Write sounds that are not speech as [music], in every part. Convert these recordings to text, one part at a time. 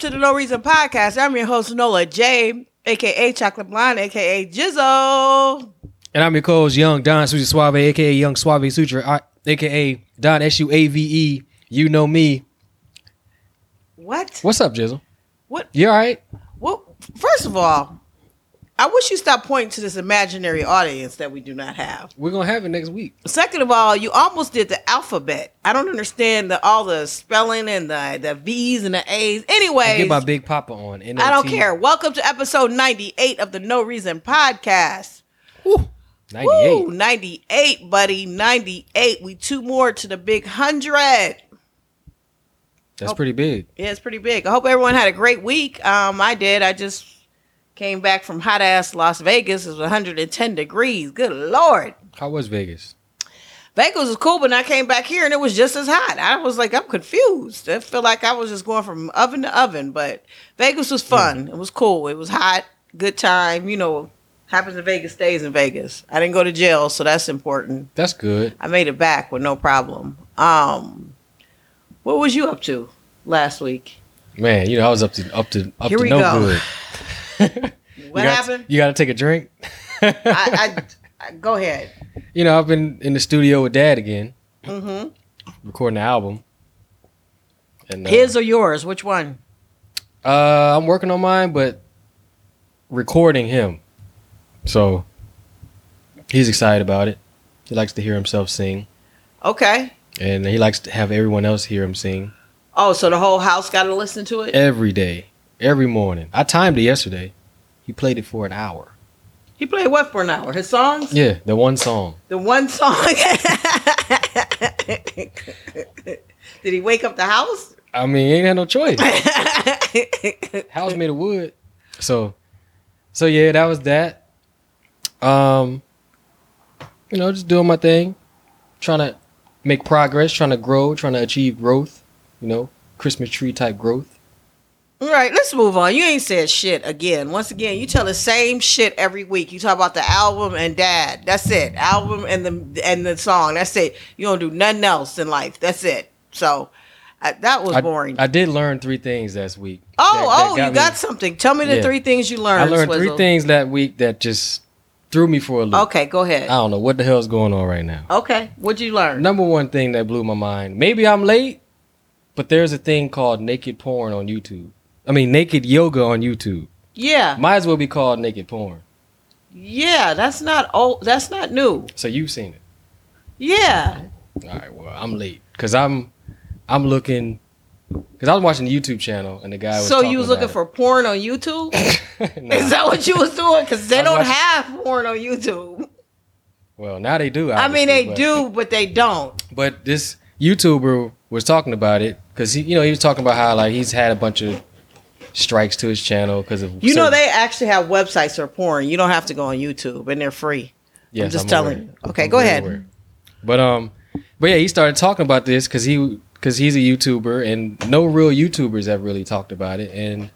To the No Reason Podcast. I'm your host, Nola J, aka Chocolate Blonde, aka Jizzle. And I'm your co-host, Young Don Suji Suave, aka Young Suave Suture, I- aka Don S U A V E. You know me. What? What's up, Jizzle? What? You all right? Well, first of all, I wish you stopped pointing to this imaginary audience that we do not have. We're gonna have it next week. Second of all, you almost did the alphabet. I don't understand the all the spelling and the the V's and the A's. Anyway, get my big papa on. I don't care. Welcome to episode 98 of the No Reason Podcast. Woo, 98. 98, buddy. 98. We two more to the big 100. That's pretty big. Yeah, it's pretty big. I hope everyone had a great week. Um, I did. I just came back from hot ass Las Vegas. It was 110 degrees. Good lord. How was Vegas? Vegas was cool, but I came back here and it was just as hot. I was like, I'm confused. I feel like I was just going from oven to oven, but Vegas was fun. It was cool. It was hot, good time. You know, happens in Vegas stays in Vegas. I didn't go to jail, so that's important. That's good. I made it back with no problem. Um, what was you up to last week? Man, you know, I was up to up to up Here to we no go. good. [laughs] [laughs] What You got- happened? You gotta take a drink. I, I, [laughs] I go ahead. you know, I've been in the studio with dad again, hmm recording the album. And uh, His or yours? Which one? Uh, I'm working on mine, but recording him. So he's excited about it. He likes to hear himself sing, Okay. and he likes to have everyone else hear him sing Oh, so the whole house got to listen to it. every day, every morning. I timed it yesterday. He played it for an hour. He played what for an hour? His songs? Yeah, the one song. The one song. [laughs] Did he wake up the house? I mean, he ain't had no choice. House made of wood. So, so yeah, that was that. Um, you know, just doing my thing, trying to make progress, trying to grow, trying to achieve growth. You know, Christmas tree type growth. All right, let's move on. You ain't said shit again. Once again, you tell the same shit every week. You talk about the album and dad. That's it. Album and the and the song. That's it. You don't do nothing else in life. That's it. So I, that was I, boring. I did learn three things last week. oh, that- that oh, got you me- got something. Tell me the Yeah. three things you learned. I learned three things that week that just threw me for a loop. Okay, go ahead. I don't know what the hell's going on right now. Okay, what'd you learn? Number one thing that blew my mind. Maybe I'm late, but there's a thing called naked porn on YouTube. I mean, naked yoga on YouTube. Yeah, Might as well be called naked porn. yeah. That's not old. That's not new. So you've seen it. Yeah. All right. Well, I'm late because I'm I'm looking because I was watching the YouTube channel and the guy was. So you was looking for porn on YouTube? [laughs] it. Is that what you was doing? Because they don't watching- have porn on YouTube. well, now they do. I mean, they but- do, but they don't. But this YouTuber was talking about it because he, you know, he was talking about how like he's had a bunch of strikes to his channel because of You know, they actually have websites for porn. You don't have to go on YouTube, and they're free. Yes, just I'm just telling aware. you. Okay, I'm go ahead. aware. But um, but yeah, he started talking about this because he because he's a YouTuber and no real YouTubers have really talked about it, and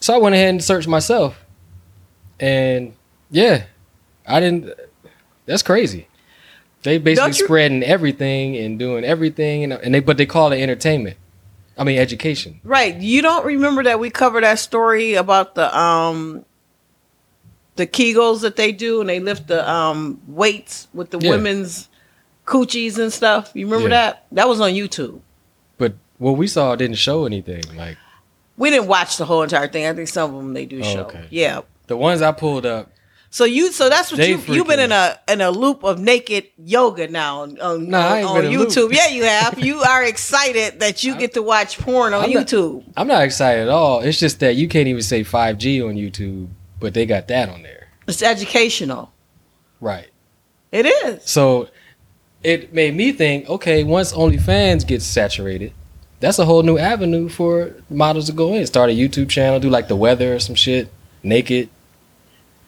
so I went ahead and searched myself, and yeah, I didn't. That's crazy. They basically spreading everything and doing everything, and, and they but they call it entertainment. I mean education. Right. You don't remember that we covered that story about the um the Kegels that they do and they lift the um weights with the Yeah. women's coochies and stuff. You remember Yeah. that? That was on YouTube. But what we saw didn't show anything. Like We didn't watch the whole entire thing. I think some of them they do Oh, show. okay. Yeah. the ones I pulled up, So you so that's what They you you've been in a in a loop of naked yoga now on, on, Nah, on in a loop. YouTube. Yeah, you have. You are excited that you [laughs] get to watch porn on I'm not- YouTube. I'm not excited at all. It's just that you can't even say 5G on YouTube, but they got that on there. It's educational. Right. It is. So it made me think, okay, once OnlyFans gets saturated, that's a whole new avenue for models to go in. Start a YouTube channel, do like the weather or some shit, naked.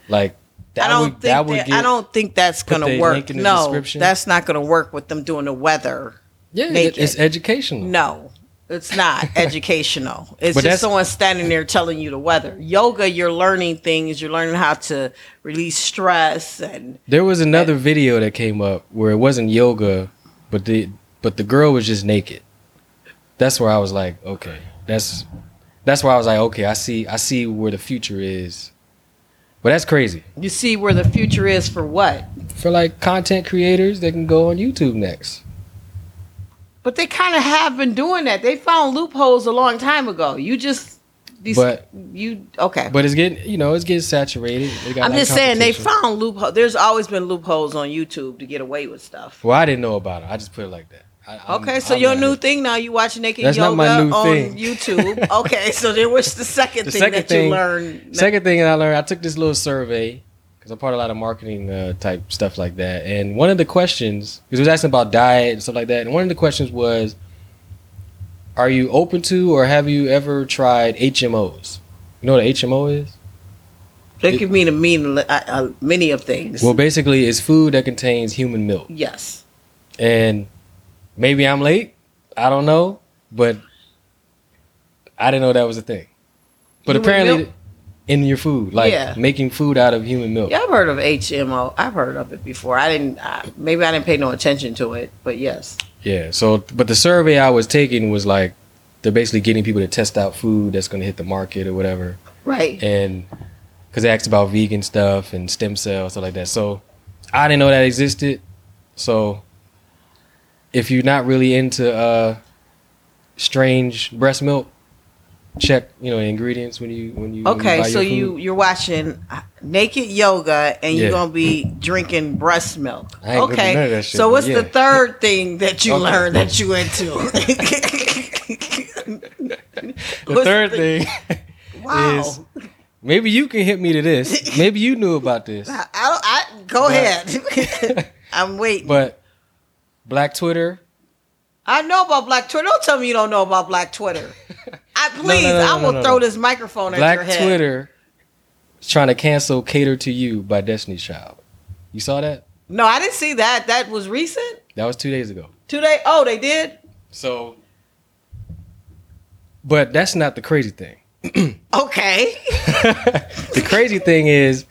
Like that I don't would think that get I don't think that's gonna work. link in the No, that's not gonna work with them doing the weather. yeah, naked. it's educational. No, it's not [laughs] educational. It's just someone standing there telling you the weather. Yoga, you're learning things. You're learning how to release stress and There was another video that came up where it wasn't yoga, but the but the girl was just naked. That's where I was like, okay, that's that's where I was like, okay, I see I see where the future is. But that's crazy. you see where the future is for what. For like content creators, they can go on YouTube next. But they kind of have been doing that. They found loopholes a long time ago. You just these But- you okay. But it's getting you know, it's getting saturated. They got, I'm just saying they found loopholes. There's always been loopholes on YouTube to get away with stuff. Well, I didn't know about it. I just put it like that. I, Okay, so I'm your not- new thing now, you watch naked That's yoga on thing. YouTube. [laughs] Okay, so then what's the second The thing second that thing- you learned? Second thing that I learned, I took this little survey because I'm part of a lot of marketing uh, type stuff like that. And one of the questions, because it was asking about diet and stuff like that, and one of the questions was, "Are you open to or have you ever tried HMOs? You know what a HMO is? They give me the mean uh, uh, many of things. Well, basically, it's food that contains human milk. yes. And maybe I'm late. I don't know, but I didn't know that was a thing. But Human apparently, milk? in your food, like Yeah. making food out of human milk. Yeah, I've heard of HMO. I've heard of it before. I didn't. Uh, maybe I didn't pay no attention to it, but yes. Yeah. So, but the survey I was taking was like they're basically getting people to test out food that's going to hit the market or whatever, Right. and because they asked about vegan stuff and stem cells stuff like that. So, I didn't know that existed. So, if you're not really into uh, strange breast milk, check you know ingredients when you when you when you Okay, so you you're watching uh, naked yoga and you're Yeah. gonna be drinking breast milk. Okay, none of that shit, so what's yeah. the third thing that you Okay. learned that you into? [laughs] [laughs] the what's third the- thing [laughs] wow. is maybe you can hit me to this. Maybe you knew about this. I, I, I go But- ahead. I'm waiting. But Black Twitter, I know about Black Twitter. Don't tell me you don't know about Black Twitter. [laughs] I please, no, no, I will no, no, throw no. this microphone at Black your head. Black Twitter is trying to cancel "Cater to You" by Destiny's Child. You saw that? No, I didn't see that. That was recent. That was two days ago. Two day. Oh, they did. So, but that's not the crazy thing. [clears throat] Okay. [laughs] the crazy thing is,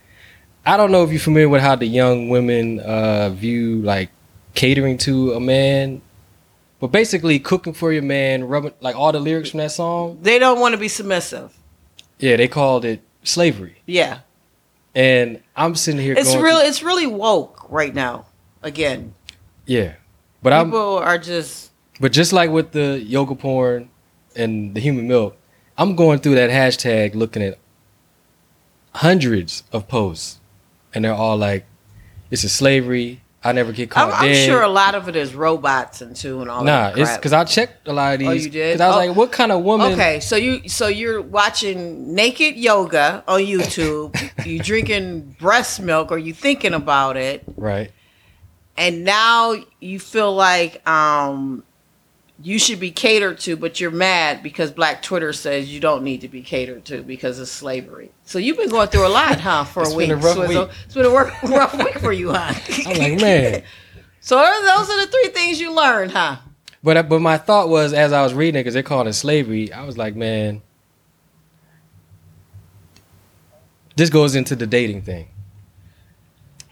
I don't know if you're familiar with how the young women uh, view like catering to a man, but basically cooking for your man, rubbing like all the lyrics from that song. they don't want to be submissive. Yeah, they called it slavery, Yeah. and I'm sitting here. It's real. It's really woke right now. Again, yeah, but I'm people are just. But just like with the yoga porn and the human milk, I'm going through that hashtag looking at hundreds of posts, and they're all like, "This is slavery. I never get I'm, caught I'm sure a lot of it is robots and too and all nah, that. it's because I checked a lot of these. Oh, you did? 'cause I was Oh. like, "What kind of woman?" Okay, so you so you're watching naked yoga on YouTube. [laughs] you drinking breast milk, or you thinking about it, Right. and now you feel like um you should be catered to, but you're mad because Black Twitter says you don't need to be catered to because of slavery. So you've been going through a lot, huh? For It's a been week, a rough Swizzle. week. It's been a work, [laughs] rough week for you, huh? I'm like, man. [laughs] So those are the three things you learned, huh? But but my thought was as I was reading it because they're calling it slavery. I was like, man, this goes into the dating thing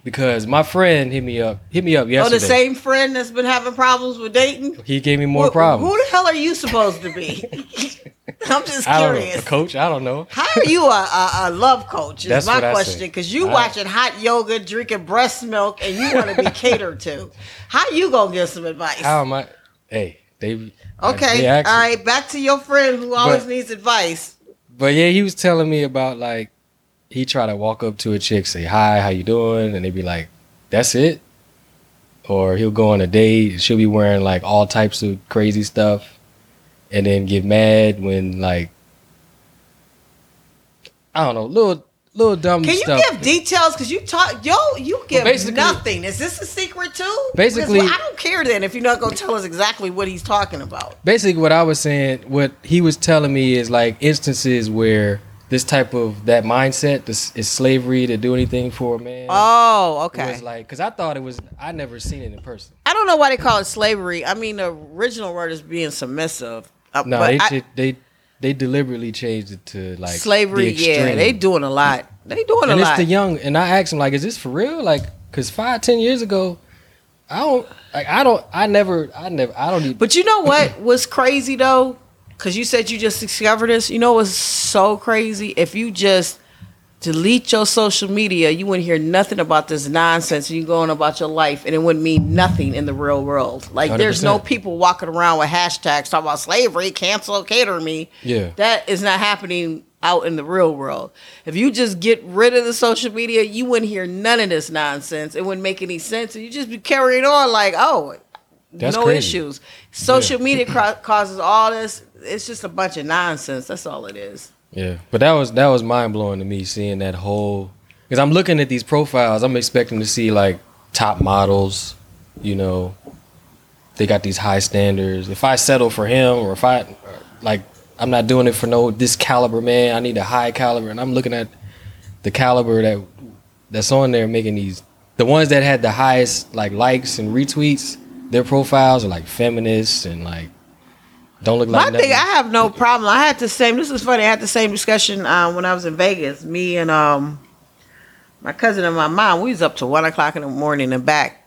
because my friend hit me up, hit me up yesterday. Oh, the same friend that's been having problems with dating. He gave me more Who- problems. Who the hell are you supposed to be? [laughs] I'm just I curious. a coach. I don't know. How are you a, a, a love coach? Is That's my question. Because you I- watching hot yoga, drinking breast milk, and you want to be catered to. How you gonna give some advice? How am I? Hey, they. okay, they all right. Back to your friend who always But- needs advice. But yeah, he was telling me about like he tried to walk up to a chick, say hi, how you doing, and they'd be like, "That's it," or he'll go on a date, she'll be wearing like all types of crazy stuff, and then get mad when like I don't know, little little dumb stuff. Can you stuff. give details? Because you talk, yo, you give basically- nothing. Is this a secret too? Basically- well, I don't care then if you're not gonna tell us exactly what he's talking about. Basically, what I was saying, what he was telling me is like instances where this type of that mindset this is slavery to do anything for a man. Oh, It okay. was like, cause I thought it was, I never seen it in person. I don't know why they call it slavery. I mean, the original word is being submissive. Uh, No, they I- they they deliberately changed it to like slavery. the Yeah, they doing a lot. They doing and a it's lot. the young. And I asked him like, is this for real? Like, cause five, ten years ago, I don't like. I don't. I never. I never. I don't. Even, But you know what [coughs] was crazy though? Because you said you just discovered this. You know what's so crazy? If you just delete your social media, you wouldn't hear nothing about this nonsense. You going about your life, and it wouldn't mean nothing in the real world. Like there's no people walking around with hashtags talking about slavery, cancel, cater me. Yeah. that is not happening out in the real world. If you just get rid of the social media, you wouldn't hear none of this nonsense. It wouldn't make any sense. And you just be carrying on like, oh, That's no crazy. issues. Social media [clears throat] cra- causes all this. It's just a bunch of nonsense. That's all it is. Yeah, but that was that was mind blowing to me seeing that whole because I'm looking at these profiles. I'm expecting to see like top models, you know. They got these high standards. If I settle for him, or if I like, I'm not doing it for no this caliber man. I need a high caliber, and I'm looking at the caliber that that's on there making these. The ones that had the highest like likes and retweets, their profiles are like feminists and like don't look like My nothing. thing, I have no problem. I had the same. This is funny. I had the same discussion um, when I was in Vegas. Me and um, my cousin and my mom. We was up to one o'clock in the morning and back,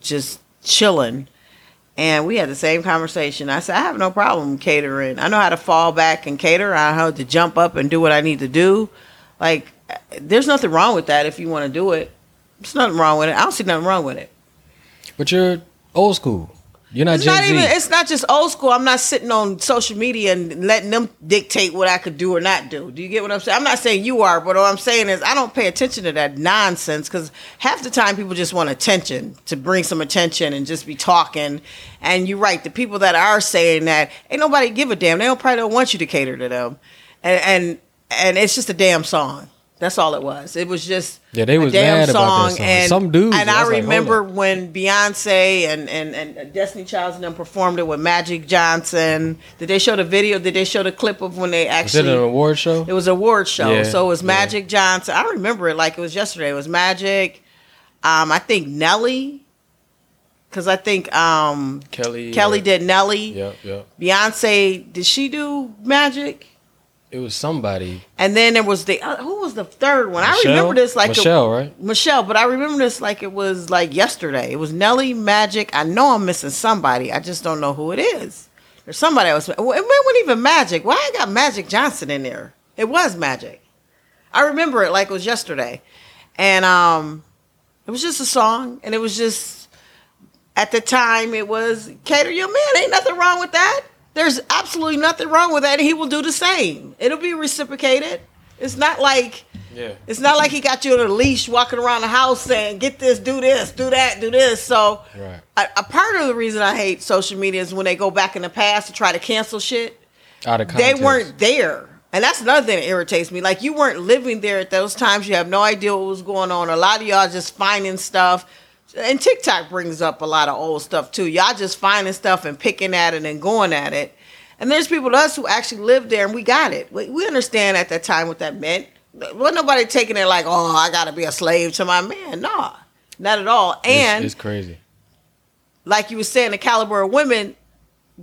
just chilling. And we had the same conversation. I said, I have no problem catering. I know how to fall back and cater. I know how to jump up and do what I need to do. Like, there's nothing wrong with that if you want to do it. There's nothing wrong with it. I don't see nothing wrong with it. But you're old school. You're not It's Gen not Z. even. It's not just old school. I'm not sitting on social media and letting them dictate what I could do or not do. Do you get what I'm saying? I'm not saying you are, but what I'm saying is I don't pay attention to that nonsense because half the time people just want attention to bring some attention and just be talking. And you're right. The people that are saying that ain't nobody give a damn. They don't probably don't want you to cater to them, and and and it's just a damn song. That's all it was. It was just Yeah, they a was damn mad about that song. And Some dudes, and I I was like, remember when Beyonce and, and, and Destiny Childs and them performed it with Magic Johnson. Did they show the video? Did they show the clip of when they actually? Was it an award show? It was a award show. Yeah, so it was yeah. Magic Johnson. I remember it like it was yesterday. It was Magic. Um, I think Nelly. Because I think um, Kelly. Kelly did Nelly. Yep, yep. Beyonce, did she do Magic? It was somebody. And then there was the uh, who was the third one? I remember this like Michelle, right? Michelle, but I remember this like it was like yesterday. It was Nelly Magic. I know I'm missing somebody. I just don't know who it is. There's somebody else. Well, It wasn't even Magic. Why I got Magic Johnson in there? It was Magic. I remember it like it was yesterday, and um, it was just a song, and it was just at the time it was cater your man. Ain't nothing wrong with that. There's absolutely nothing wrong with that, and he will do the same. It'll be reciprocated. It's not like Yeah. it's not like he got you on a leash walking around the house saying, get this, do this, do that, do this. So, Right. a, a part of the reason I hate social media is when they go back in the past to try to cancel shit, Out of context. they weren't there. And that's another thing that irritates me. Like, you weren't living there at those times. You have no idea what was going on. A lot of y'all just finding stuff. And TikTok brings up a lot of old stuff too. Y'all just finding stuff and picking at it and going at it. And there's people to us who actually lived there and we got it. We, we understand at that time what that meant. Wasn't nobody taking it like, oh, I got to be a slave to my man. Nah, not at all. It's- And it's, crazy. like you were saying, the caliber of women,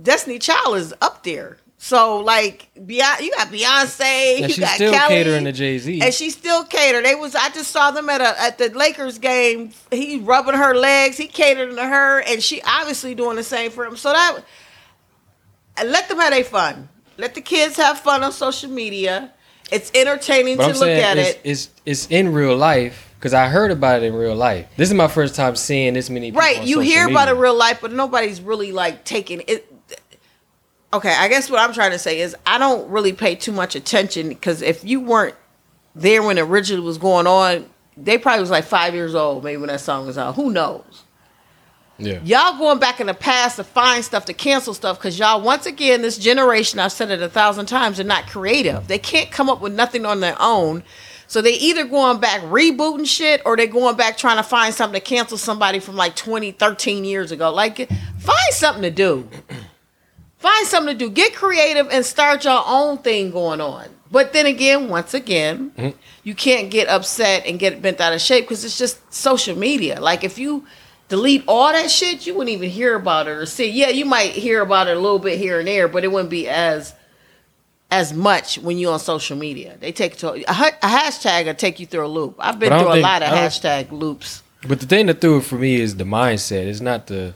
Destiny Child is up there. So like, Beyonce, you got Beyonce, And you she's got still Kelly, catering to Jay Z. and she still catered. They was I just saw them at a at the Lakers game. He rubbing her legs. He catered to her, and she obviously doing the same for him. So that let them have their fun. Let the kids have fun on social media. It's entertaining But to I'm look at it's, it. it's it's in real life because I heard about it in real life. This is my first time seeing this many. People Right, you hear about it media. real life, but nobody's really like taking it. Okay, I guess what I'm trying to say is I don't really pay too much attention because if you weren't there when it originally was going on, they probably was like five years old, maybe when that song was out. Who knows? Yeah. Y'all going back in the past to find stuff to cancel stuff because y'all once again this generation I've said it a thousand times they're not creative. They can't come up with nothing on their own. So they either going back rebooting shit or they're going back trying to find something to cancel somebody from like 20, 13 years ago. Like find something to do. Find something to do. Get creative and start your own thing going on. But then again, once again, Mm-hmm. you can't get upset and get bent out of shape because it's just social media. Like if you delete all that shit, you wouldn't even hear about it or see. Yeah, you might hear about it a little bit here and there, but it wouldn't be as as much when you're on social media. They take to a, a hashtag will take you through a loop. I've been But I don't through a think- lot of hashtag loops. But the thing that threw it for me is the mindset. It's not the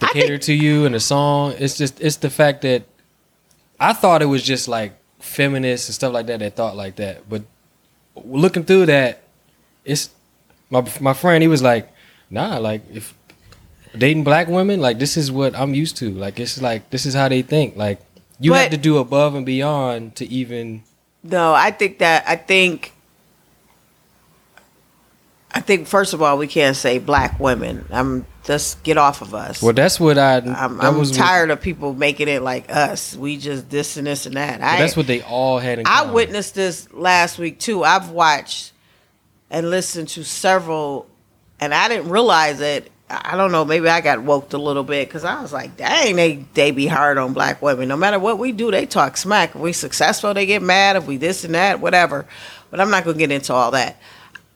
the I cater think- to you and the song. It's just it's the fact that I thought it was just like feminists and stuff like that that thought like that. But looking through that, it's my my friend. He was like, "Nah, like if dating black women, like this is what I'm used to. Like it's like this is how they think. Like you have to do above and beyond to even." No, I think that I think I think first of all we can't say black women. I'm just get off of us. Well, that's what I. I'm, I'm was what- tired of people making it like us. We just this and this and that. I, that's what they all had in I common. witnessed this last week too. I've watched and listened to several, and I didn't realize it. I don't know. Maybe I got woked a little bit because I was like, "Dang, they they be hard on black women. No matter what we do, they talk smack. If we successful, they get mad. If we this and that, whatever." But I'm not gonna get into all that.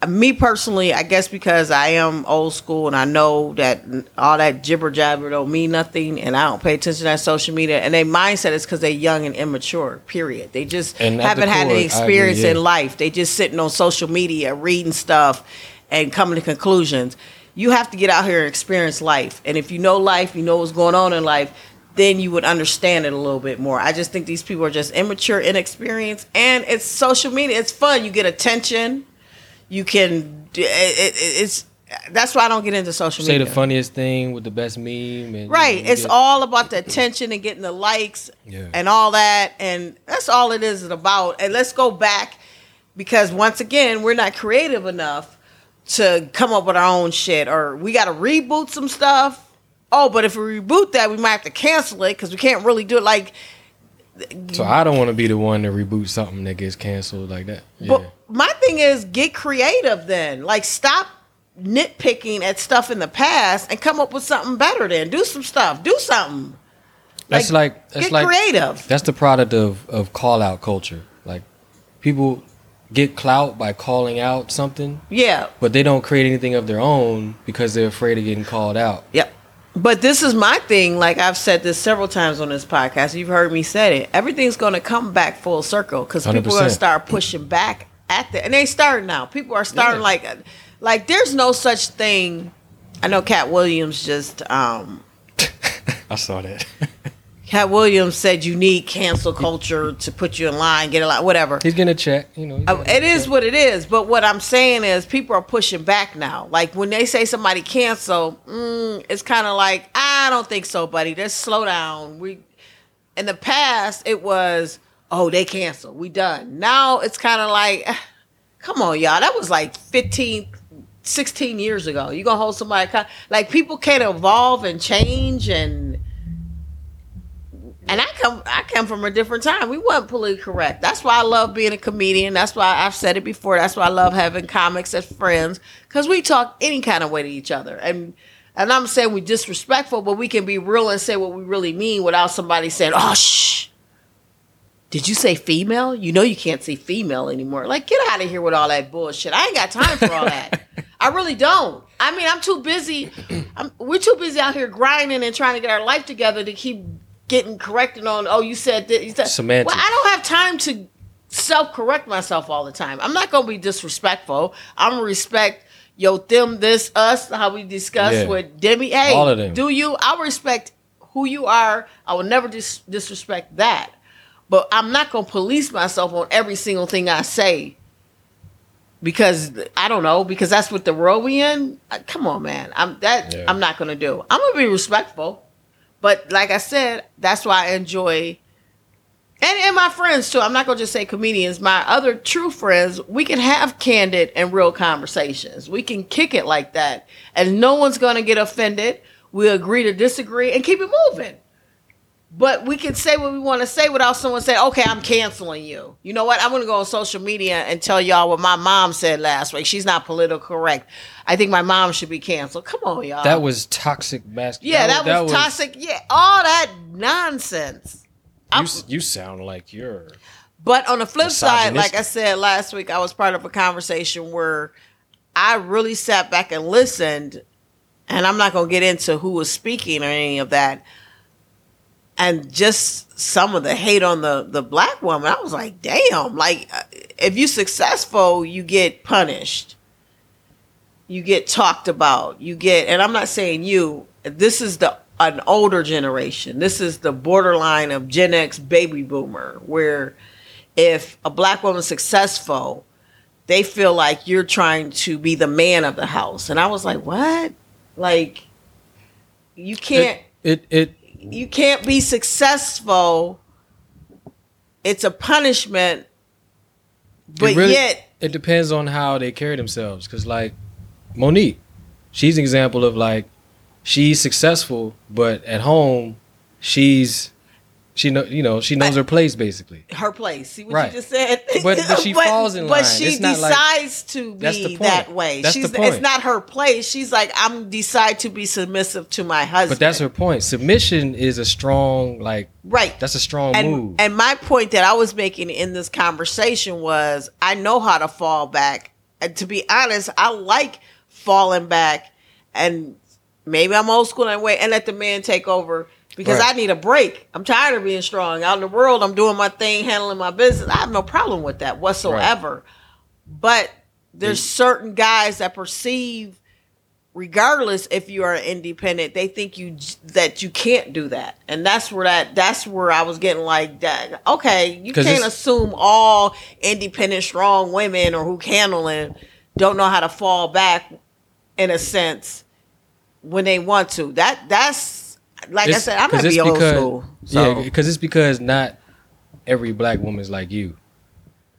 Me personally, I guess because I am old school and I know that all that jibber jabber don't mean nothing, and I don't pay attention to that social media. And their mindset is because they're young and immature. Period. They just at the haven't had I any agree, experience yeah. in life. They just sitting on social media, reading stuff, and coming to conclusions. You have to get out here and experience life. And if you know life, you know what's going on in life, then you would understand it a little bit more. I just think these people are just immature, inexperienced, and it's social media. It's fun. You get attention. You can. It, it, it's that's why I don't get into social say media. Say the funniest thing with the best meme and Right. you It's get- all about the attention and getting the likes Yeah. and all that. And that's all it is about. And let's go back because once again, we're not creative enough to come up with our own shit or we got to reboot some stuff. Oh, but if we reboot that, we might have to cancel it because we can't really do it. Like, so I don't want to be the one to reboot something that gets canceled like that. Yeah. but my thing is get creative then. Like, stop nitpicking at stuff in the past and come up with something better then. Do some stuff. Do something. that's like that's get like creative. that's the product of of call out culture. Like people get clout by calling out something, Yeah. but they don't create anything of their own because they're afraid of getting called out. Yep. But this is my thing. Like I've said this several times on this podcast. You've heard me say it. Everything's going to come back full circle because people are going to start pushing back at the, and they starting now. People are starting Yeah. like, like there's no such thing. I know Katt Williams just, um, [laughs] I saw that. [laughs] Katt Williams said you need cancel culture to put you in line, get a lot, whatever. He's getting a check, you know. Uh, It is check. what it is, but what I'm saying is people are pushing back now. Like when they say somebody cancel, mm, it's kind of like I don't think so, buddy. Just slow down. We in the past it was oh they cancel, we done. Now it's kind of like ah, come on y'all, that was like 15, 16 years ago. You gonna hold somebody like people can't evolve and change and. And I come I come from a different time. We weren't politically correct. That's why I love being a comedian. That's why I've said it before. That's why I love having comics as friends because we talk any kind of way to each other. And and I'm saying we disrespectful, but we can be real and say what we really mean without somebody saying, "Oh, shh." Did you say female? You know you can't say female anymore. Like, get out of here with all that bullshit. I ain't got time for all that. I really don't. I mean, I'm too busy. I'm, we're too busy out here grinding and trying to get our life together to keep getting corrected on. Oh, you said that. You said, Semantics. Well, I don't have time to self correct myself all the time. I'm not gonna be disrespectful. I'm gonna respect yo them this us how we discuss Yeah. with Demi. Hey, All of them. do you? I respect who you are. I will never dis- disrespect that. But I'm not gonna police myself on every single thing I say because I don't know because that's what the world we in. Come on, man. I'm that. Yeah. I'm not gonna do. I'm gonna be respectful, but like I said, that's why I enjoy. And, and my friends too. I'm not gonna just say comedians. My other true friends, we can have candid and real conversations. We can kick it like that, and no one's gonna get offended. We agree to disagree and keep it moving. But we can say what we want to say without someone saying, "Okay, I'm canceling you." You know what? I'm going to go on social media and tell y'all what my mom said last week. She's not political correct. I think my mom should be canceled. Come on, y'all. That was toxic masculinity. yeah, that, was, toxic. Yeah, all that nonsense. You, you sound like you're. But on the flip side, like I said last week, I was part of a conversation where I really sat back and listened, and I'm not going to get into who was speaking or any of that. And just some of the hate on the the black woman, I was like, damn! Like, uh, if you successful, you get punished, you get talked about, you get. And I'm not saying you. This is the an older generation. This is the borderline of Gen X baby boomer, where if a black woman's successful, they feel like you're trying to be the man of the house. And I was like, what? Like, you can't It it you can't be successful. It's a punishment, but it really, yet it depends on how they carry themselves. Because like Mo'Nique, she's an example of like she's successful, but at home she's she know you know she knows her place basically. her place. See what Right. you just said? But- but [laughs] she falls in But line. she It's not like- decides to That's the be point. that way. That's the She's point. it's not her place. She's like, I'm decide to be submissive to my husband. But that's her point. Submission is a strong like right. that's a strong and, move. and my point that I was making in this conversation was I know how to fall back. And to be honest, I like falling back and maybe I'm old school that way and let the man take over because Right. I need a break. I'm tired of being strong. Out in the world, I'm doing my thing, handling my business. I have no problem with that whatsoever. But there's certain guys that perceive regardless if you are independent they think you that you can't do that and that's where that that's where i was getting like that okay you can't assume all independent strong women or who handling don't know how to fall back in a sense when they want to that that's like i said I'm gonna it's be old because- school so. Yeah, because it's because not every black woman's like you.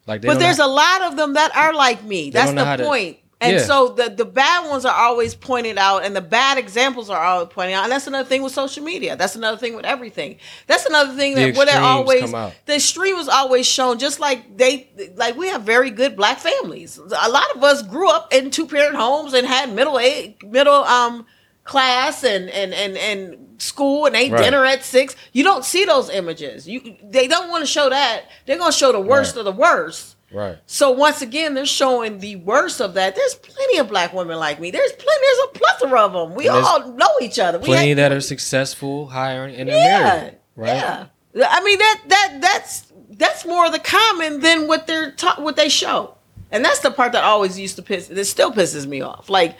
Like, but there's know- a lot of them that are like me. That's the how to- point. And Yeah. so the the bad ones are always pointed out, and the bad examples are always pointed out. And that's another thing with social media. That's another thing with everything. That's another thing that where they're always the extreme is always shown. Just like they like we have very good black families. A lot of us grew up in two parent homes and had middle age, middle um class and and and and school and ate Right. dinner at six. You don't see those images. You they don't want to show that. They're gonna show the worst Right. of the worst. right. So once again, they're showing the worst of that. There's plenty of black women like me. There's plenty. There's a plethora of them. We all know each other. We Plenty had- that are successful, high earning, and yeah, married. Right. yeah. I mean that that that's that's more the common than what they're ta- what they show, and that's the part that always used to piss. It still pisses me off. Like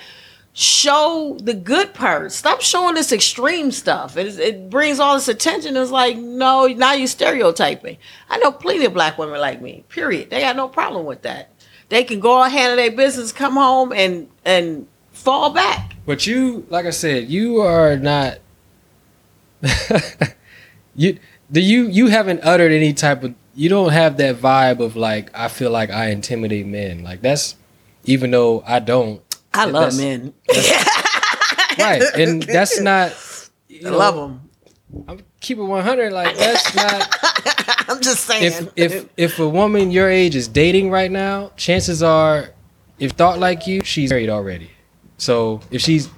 show the good parts. Stop showing this extreme stuff. It, it brings all this attention. It's like no, now you stereotyping. I know plenty of black women like me. Period. They got no problem with that. They can go on handle their business, come home, and and fall back. But you, like I said, you are not. [laughs] you do you you haven't uttered any type of. You don't have that vibe of like I feel like I intimidate men. Like that's even though I don't. I love That's- men. [laughs] Right, and that's [laughs] not. You I know, love them. I'm keep it 100. Like that's not. [laughs] I'm just saying. if if if a woman your age is dating right now, chances are, if thought like you, she's married already. So if she's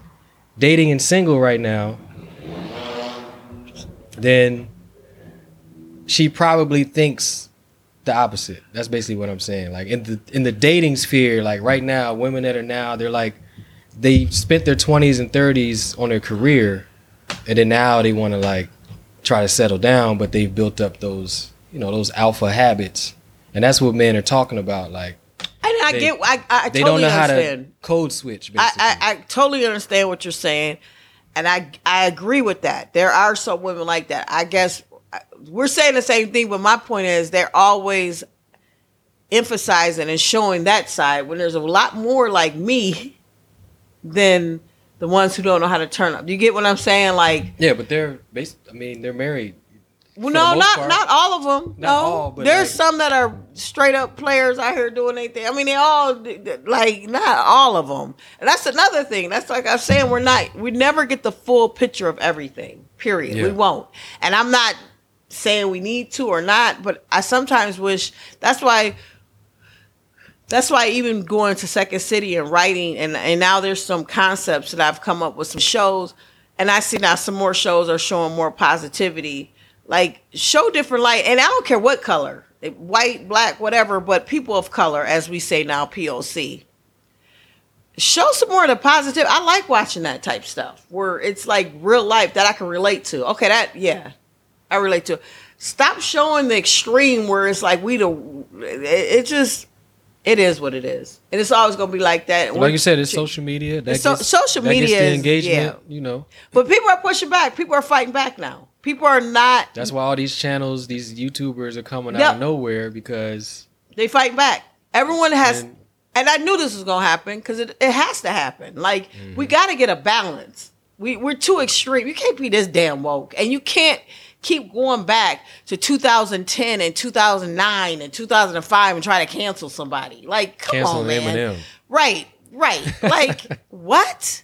dating and single right now, then she probably thinks the opposite. That's basically what I'm saying. Like in the in the dating sphere, like right now, women that are now they're like they spent their 20s and 30s on their career, and then now they want to like try to settle down, but they've built up those you know those alpha habits, and that's what men are talking about. Like and I they- get, I, I they totally don't know how understand. to code switch. I, Basically, I, I totally understand what you're saying, and I I agree with that. There are some women like that. I guess we're saying the same thing, but my point is they're always emphasizing and showing that side when there's a lot more like me than the ones who don't know how to turn up. Do you get what I'm saying? Like yeah, but they're based. I mean, they're married. Well, no, not part. not all of them. Not no, all, but there's like- some that are straight up players out here doing anything. I mean, they all like not all of them. And that's another thing. That's like I'm saying, we're not. We never get the full picture of everything. Period. We won't. And I'm not saying we need to or not, but I sometimes wish. That's why. That's why even going to Second City and writing, and and now there's some concepts that I've come up with some shows, and I see now some more shows are showing more positivity, like show different light, and I don't care what color, white, black, whatever, but people of color, as we say now, POC. Show some more of the positive. I like watching that type stuff where it's like real life that I can relate to. Okay, that yeah, I relate to. Stop showing the extreme where it's like we the. It, it just, it is what it is, and it's always gonna be like that. Like you said, it's social media. That so- gets, social that gets media the is- engagement. You know, But people are pushing back. People are fighting back now. People are not. that's why all these channels, these YouTubers are coming out of nowhere because They fighting back. Everyone has, and, And- I knew this was gonna happen because it, it has to happen. Like Mm-hmm. we got to get a balance. We we're too extreme. You can't be this damn woke, and you can't keep going back to 2010 and 2009 and 2005 and try to cancel somebody. Like, come Cancel on, man. Eminem. Right, right. [laughs] Like, what?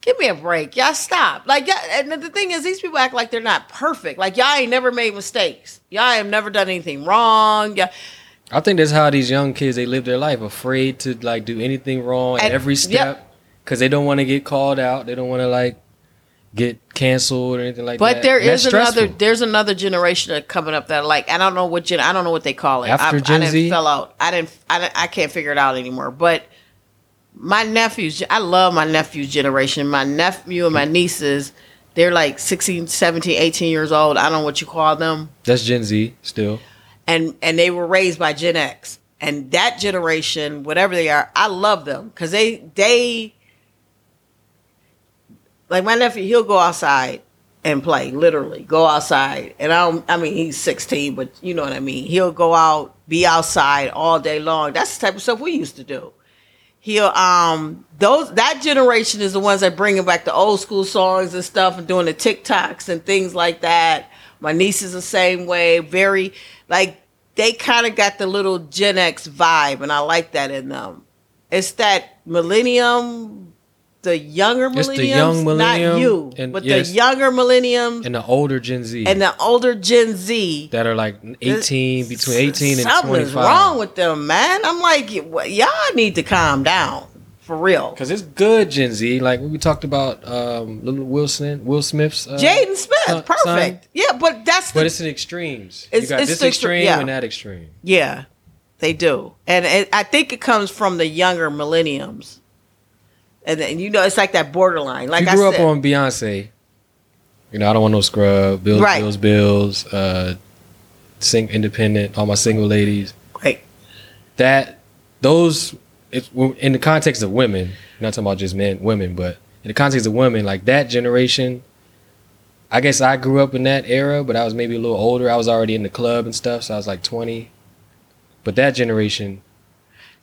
Give me a break. Y'all stop. Like, y'all, and the thing is, these people act like they're not perfect. Like, y'all ain't never made mistakes. Y'all have never done anything wrong. Y'all, I think that's how these young kids they live their life, afraid to like do anything wrong at every step because they don't want to get called out. They don't want to like get canceled or anything like But that. there And is another. stressful. There's another generation coming up that like I don't know what gen. I don't know what they call it. After I, Gen I Z? fell out. I didn't. I, didn't- I can't figure it out anymore. But my nephews. I love my nephew's generation. My nephew and my nieces. They're like 16, 17, 18 years old. I don't know what you call them. That's Gen Z still. and and they were raised by Gen X and that generation, whatever they are, I love them because they they like my nephew. He'll go outside and play, literally go outside. And I don't. I mean, he's sixteen, but you know what I mean. He'll go out, be outside all day long. That's the type of stuff we used to do. He'll um those that generation is the ones that bringing back the old school songs and stuff and doing the TikToks and things like that. My niece is the same way. Very like they kind of got the little Gen X vibe, and I like that in them. It's that millennium, the younger It's the young not you, and- but yes. the younger millenniums And the older Gen Z and the older Gen Z. that are like 18, between 18 and Something 25. is wrong with them, man. I'm like, y'all need to calm down for real. Because it's good Gen Z. Like we talked about um, little Will Smith, Will Smith's. Uh, Jaden Smith, son- perfect. son. Yeah, but that's the But it's in extremes. It's- you got it's this the extreme yeah. and that extreme. Yeah, they do, and it, I think it comes from the younger millenniums. And then, you know, it's like that borderline. Like you I grew said, up on Beyonce. You know, I don't want no scrub. Bills, Right. Bills, Bills. Uh, sing independent. All my single ladies. Great. That those it's in the context of women. Not talking about just men, women, but in the context of women, like that generation. I guess I grew up in that era, but I was maybe a little older. I was already in the club and stuff, so I was like twenty. But that generation,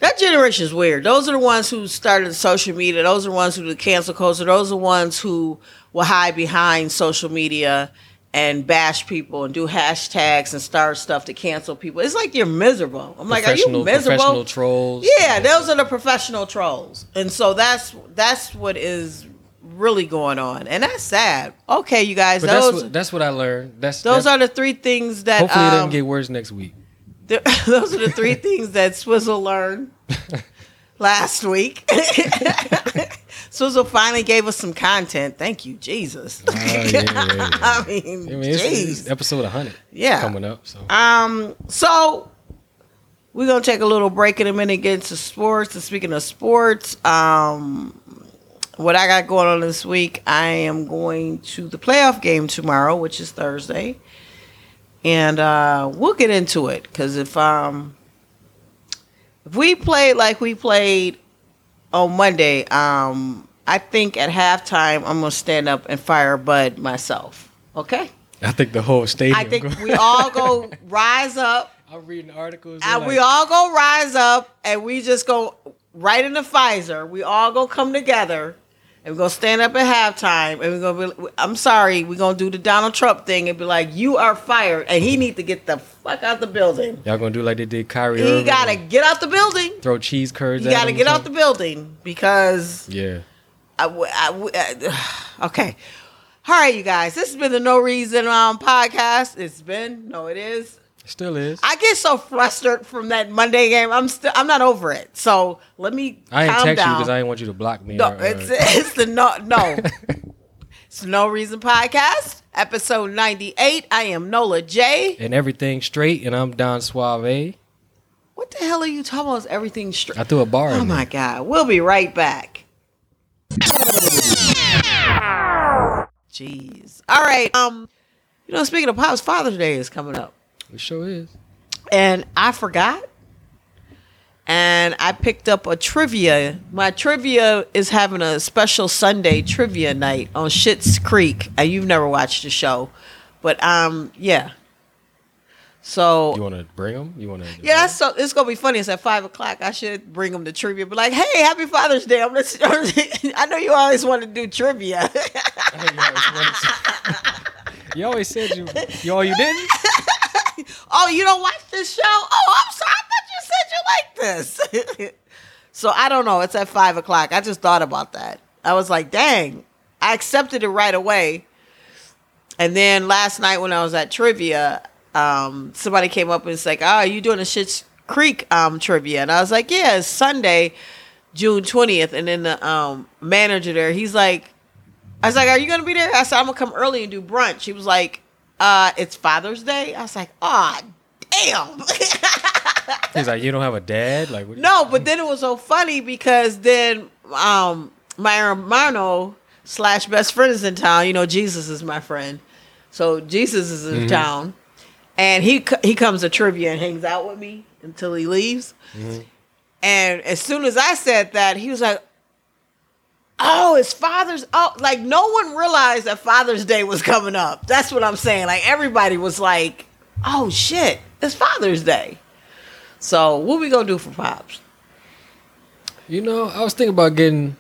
That generation is weird. Those are the ones who started social media. Those are the ones who did cancel culture. Those are the ones who will hide behind social media and bash people and do hashtags and start stuff to cancel people. It's like you're miserable. I'm like, are you professional, professional miserable? trolls. Yeah, those are the professional trolls. And so that's that's what is really going on. And that's sad. Okay, you guys, But that's what that's what I learned. That's those that's, are the three things that hopefully it um, doesn't get worse next week. Th- [laughs] those are the three things that Swizzle learned [laughs] last week. [laughs] Swizzle finally gave us some content. Thank you, Jesus. Oh, yeah, yeah, yeah. I mean, I mean, it's, it's episode 100 Yeah. coming up. So Um, so we're gonna take a little break in a minute, get into sports. And speaking of sports, um, what I got going on this week, I am going to the playoff game tomorrow, which is Thursday, and uh, we'll get into it because if um if we played like we played on Monday, um, I think at halftime I'm gonna stand up and fire Bud myself. Okay. I think the whole stadium. I think we all go [laughs] rise up I'm reading articles. and they're we all go rise up and we just go right into Fiserv. We all go come together and we're gonna stand up at halftime, and we're gonna be. I'm sorry, we're gonna do the Donald Trump thing and be like, "You are fired," and he need to get the fuck out the building. Y'all gonna do like they did Kyrie He gotta get out the building. throw cheese curds. At him. He gotta get out the building because Yeah. I, I uh, [sighs] okay. All right, you guys. This has been the No Reason um, podcast. It's been no, it is. Still is. I get so flustered from that Monday game. I'm still. I'm not over it. So let me I ain't text you down. because I didn't want you to block me. no, or- or- it's it's the no no. [laughs] it's the No Reason podcast, episode 98. I am Nola J. and everything straight, and I'm Don Suave. What the hell are you talking about? Is everything straight? I threw a bar. Oh my there. God. We'll be right back. Jeez. All right. Um, you know, speaking of Pops, Father's Day is coming up. It sure is. And I forgot. And I picked up a trivia. My trivia is having a special Sunday trivia night on Schitt's Creek. And you've never watched the show. But um, yeah. So You want to bring them? You want to? yeah, so. It's gonna be funny. It's at five o'clock. I should bring them to trivia. Be like, hey, happy Father's Day. I'm [laughs] I know you always want to do trivia. [laughs] [laughs] you always said you. You all you didn't. [laughs] oh, you don't watch this show? Oh, I'm sorry. I thought you said you like this. [laughs] so I don't know. It's at five o'clock. I just thought about that. I was like, dang. I accepted it right away. And then last night when I was at trivia, um, somebody came up and was like, "Oh, you doing a Schitt's Creek um, trivia?" And I was like, "Yeah, it's Sunday, June twentieth." And then the um, manager there, he's like, "I was like, are you gonna be there?" I said, "I'm gonna come early and do brunch." He was like, "Uh, it's Father's Day." I was like, oh, damn." [laughs] He's like, you don't have a dad. Like, what No, but then it was so funny because then um my hermano slash best friend is in town. You know, Jesus is my friend, so Jesus is in town, and he he comes to trivia and hangs out with me until he leaves. And as soon as I said that, he was like. Oh, it's Father's. Oh, like no one realized that Father's Day was coming up. That's what I'm saying. Like everybody was like, "Oh shit, it's Father's Day." So what we gonna do for pops? You know, I was thinking about getting.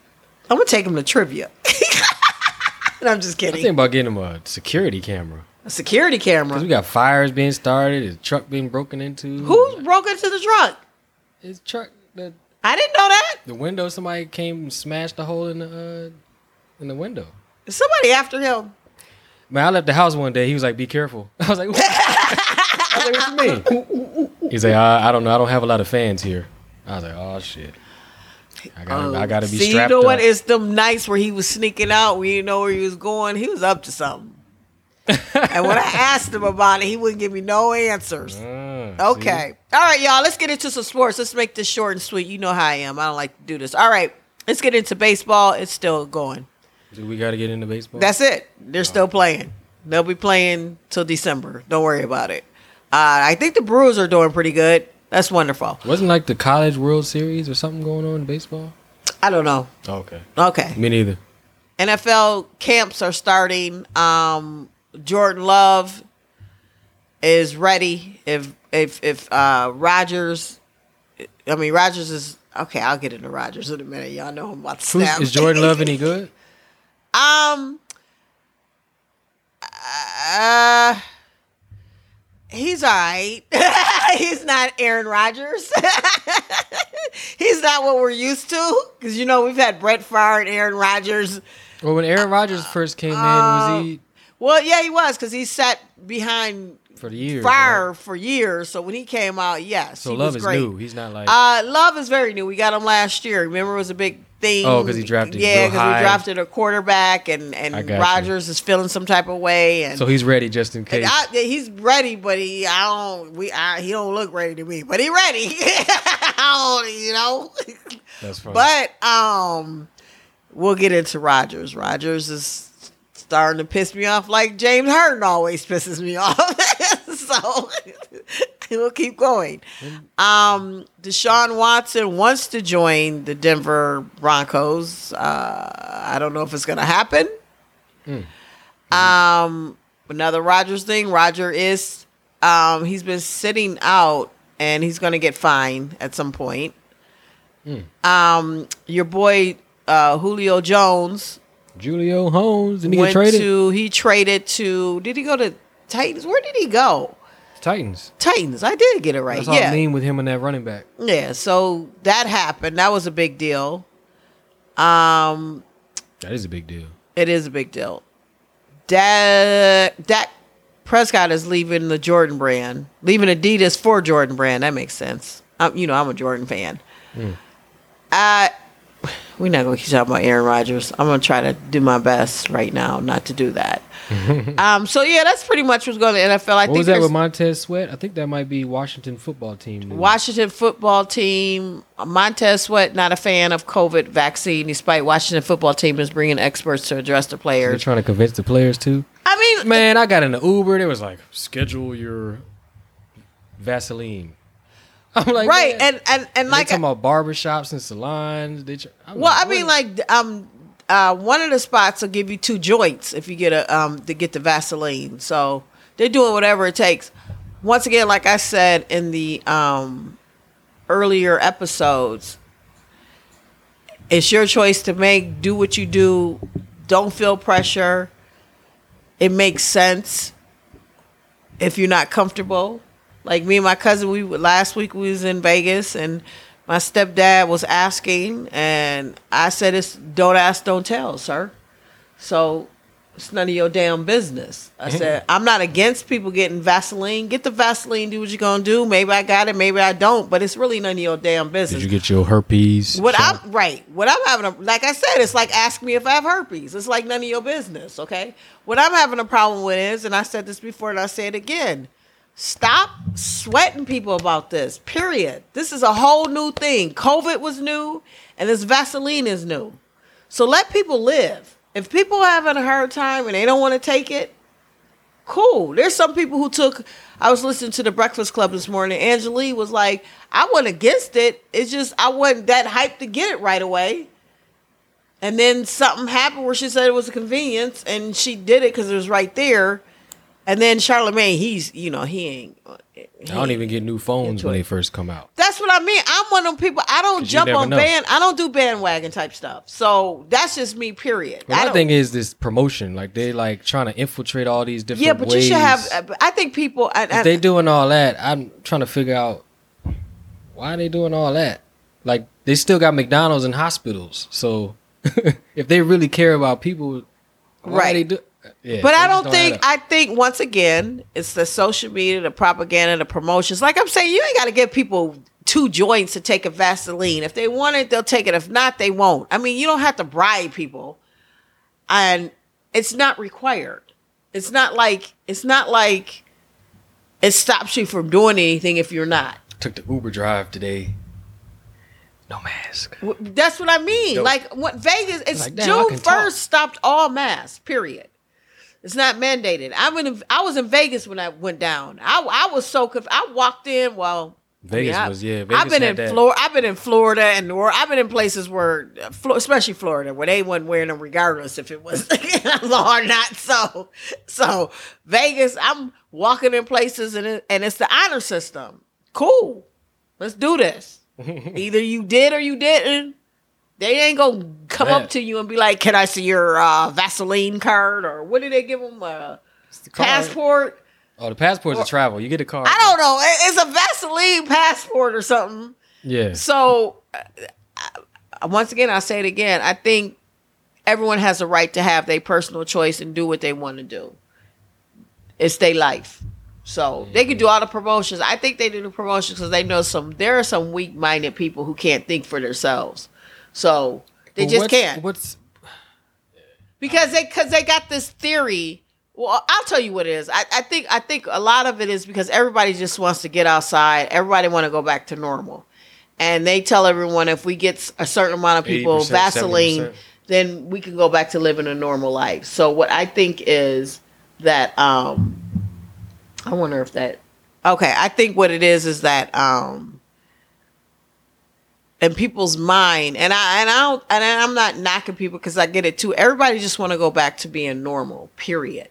I'm gonna take him to trivia. [laughs] and I'm just kidding. I thinking about getting him a security camera a security camera. because we got fires being started, his truck being broken into. Who broke into the truck? His truck. The I didn't know that. the window. Somebody came and smashed a hole in the uh, in the window. Somebody after him. Man, I left the house one day. He was like, "Be careful." [laughs] I was like, what? [laughs] I was like "What you mean?" He's like, I, "I don't know. I don't have a lot of fans here." I was like, "Oh shit." I gotta, I gotta be Oh, See, you know up. what? It's them nights where he was sneaking out. We didn't know where he was going. He was up to something. [laughs] and when I asked him about it, he wouldn't give me no answers. See? Okay. All right, y'all. Let's get into some sports. Let's make this short and sweet. You know how I am. I don't like to do this. All right. Let's get into baseball. It's still going. Do we gotta get into baseball? That's it. They're still playing. They'll be playing till December. Don't worry about it. Uh, I think the Brewers are doing pretty good. That's wonderful. Wasn't like the College World Series or something going on in baseball? I don't know. Oh, okay. Okay. Me neither. NFL camps are starting. Um, Jordan Love is ready. If if if uh, Rodgers, I mean Rodgers is okay. I'll get into Rodgers in a minute. Y'all know I'm about to Who's, snap. is Jordan Love any [laughs] good? Um. Uh. He's all right. [laughs] he's not Aaron Rodgers. [laughs] he's not what we're used to. Because, you know, we've had Brett Favre and Aaron Rodgers. Well, when Aaron Rodgers first came in, was he Well, yeah, he was. Because he sat behind for the years? Favre right? for years. So when he came out, yes. So he Love was is great. new. He's not like Uh, Love is very new. We got him last year. Remember, it was a big thing. Oh, because he drafted Yeah, because we drafted a quarterback, and and got you. Rodgers is feeling some type of way, and so he's ready just in case. I, yeah, he's ready, but he I don't we I, he don't look ready to me, but he ready. [laughs] You know. That's funny. But um, we'll get into Rodgers. Rodgers is starting to piss me off like James Harden always pisses me [laughs] off. so we'll keep going. Um, Deshaun Watson wants to join the Denver Broncos. Uh, I don't know if it's going to happen. Um, another Rodgers thing. Roger is um, he's been sitting out and he's going to get fined at some point. Um, your boy uh, Julio Jones Julio Holmes didn't he get traded? to he traded to did he go to Titans? Where did he go? Titans. Titans. I did get it right. That's all yeah. I mean with him and that running back. Yeah, so that happened. That was a big deal. Um That is a big deal. it is a big deal. Dak Dak Prescott is leaving the Jordan brand, leaving Adidas for Jordan brand. That makes sense. I'm, you know, I'm a Jordan fan. I we're not gonna keep talking about Aaron Rodgers. I'm gonna try to do my best right now not to do that. [laughs] um. So yeah, that's pretty much what's going to NFL. I What think was that with Montez Sweat? I think that might be Washington football team. news. Washington football team. Montez Sweat not a fan of COVID vaccine, despite Washington football team is bringing experts to address the players. They're trying to convince the players too. I mean, Man, I got in the Uber. It was like, schedule your Vaseline. [laughs] I'm like, right? man. And and and They like, talking about barbershops and salons. They I'm well, I mean, like um. Uh, one of the spots will give you two joints if you get a um to get the Vaseline. So they're doing whatever it takes. Once again, like I said in the um earlier episodes, it's your choice to make. Do what you do. Don't feel pressure. It makes sense if you're not comfortable. Like me and my cousin, we last week we was in Vegas and my stepdad was asking, and I said, "It's don't ask, don't tell, sir." So it's none of your damn business. I said, I'm not against people getting Vaseline. Get the Vaseline, do what you're gonna do. Maybe I got it, maybe I don't, but it's really none of your damn business. Did you get your herpes? What shot? I'm right. What I'm having a like I said, it's like ask me if I have herpes. It's like none of your business. Okay. What I'm having a problem with is, and I said this before and I say it again. Stop sweating people about this. Period. This is a whole new thing. COVID was new, and this Vaseline is new. So let people live. If people are having a hard time and they don't want to take it, cool. There's some people who took. I was listening to the Breakfast Club this morning. Angela Yee was like, "I wasn't against it. It's just I wasn't that hyped to get it right away." And then something happened where she said it was a convenience, and she did it because it was right there. And then Charlemagne, he's you know he ain't. Uh, he I don't even get new phones when they first come out. that's what I mean. I'm one of them people. I don't jump on know. band. I don't do bandwagon type stuff. So that's just me. Period. I my thing is this promotion. Like they like trying to infiltrate all these different. yeah, but ways. you should have. I think people. I, I, If they doing all that, I'm trying to figure out why are they doing all that. Like they still got McDonald's in hospitals. So [laughs] if they really care about people, why Right. They do, yeah, But I just don't think. I think once again it's the social media, the propaganda, the promotions. Like I'm saying, you ain't got to give people two joints to take a Vaseline. If they want it, they'll take it. If not, they won't. I mean, you don't have to bribe people, and it's not required. It's not like it's not like it stops you from doing anything if you're not. took the Uber drive today. No mask. That's what I mean. Dope. Like what Vegas, it's Like, June first stopped all masks. Period. It's not mandated. I went. In, I was in Vegas when I went down. I I was so conf- I walked in. Well, Vegas I- was yeah. Vegas I've been in that. Florida. I've been in Florida and New Orleans. I've been in places where, especially Florida, where they wasn't wearing them regardless if it was [laughs] law or not. So, so Vegas, I'm walking in places and it, and it's the honor system. Cool, let's do this. [laughs] Either you did or you didn't. They ain't gonna come Man. up to you and be like, "Can I see your uh, Vaseline card?" or what do they give them? Uh, card. passport. Oh, the passport's a travel. You get a card. I don't know. It's a Vaseline passport or something. Yeah. So, uh, uh, once again, I say it again. I think everyone has a right to have their personal choice and do what they want to do. It's their life. So they can do all the promotions. I think they do the promotions because they know some. There are some weak-minded people who can't think for themselves. So they just what's- can't What's because they because they got this theory. Well, I'll tell you what it is. I, I think I think a lot of it is because everybody just wants to get outside. Everybody want to go back to normal, and they tell everyone if we get a certain amount of people Vaseline, 70%. then we can go back to living a normal life. So what I think is that um, I wonder if that okay. I think what it is is that um, in people's mind, and I and I don't, and I'm not knocking people because I get it too. Everybody just want to go back to being normal. Period.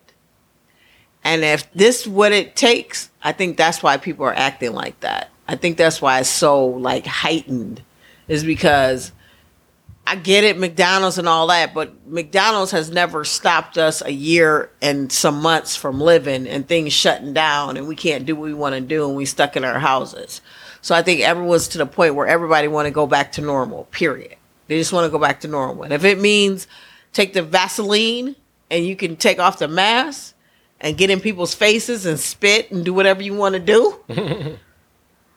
And if this what it takes, I think that's why people are acting like that. I think that's why it's so like heightened, is because I get it, McDonald's and all that, but McDonald's has never stopped us a year and some months from living and things shutting down and we can't do what we want to do and we stuck in our houses. So I think everyone's to the point where everybody want to go back to normal. Period. They just want to go back to normal. And if it means take the Vaseline and you can take off the mask and get in people's faces and spit and do whatever you want to do, [laughs]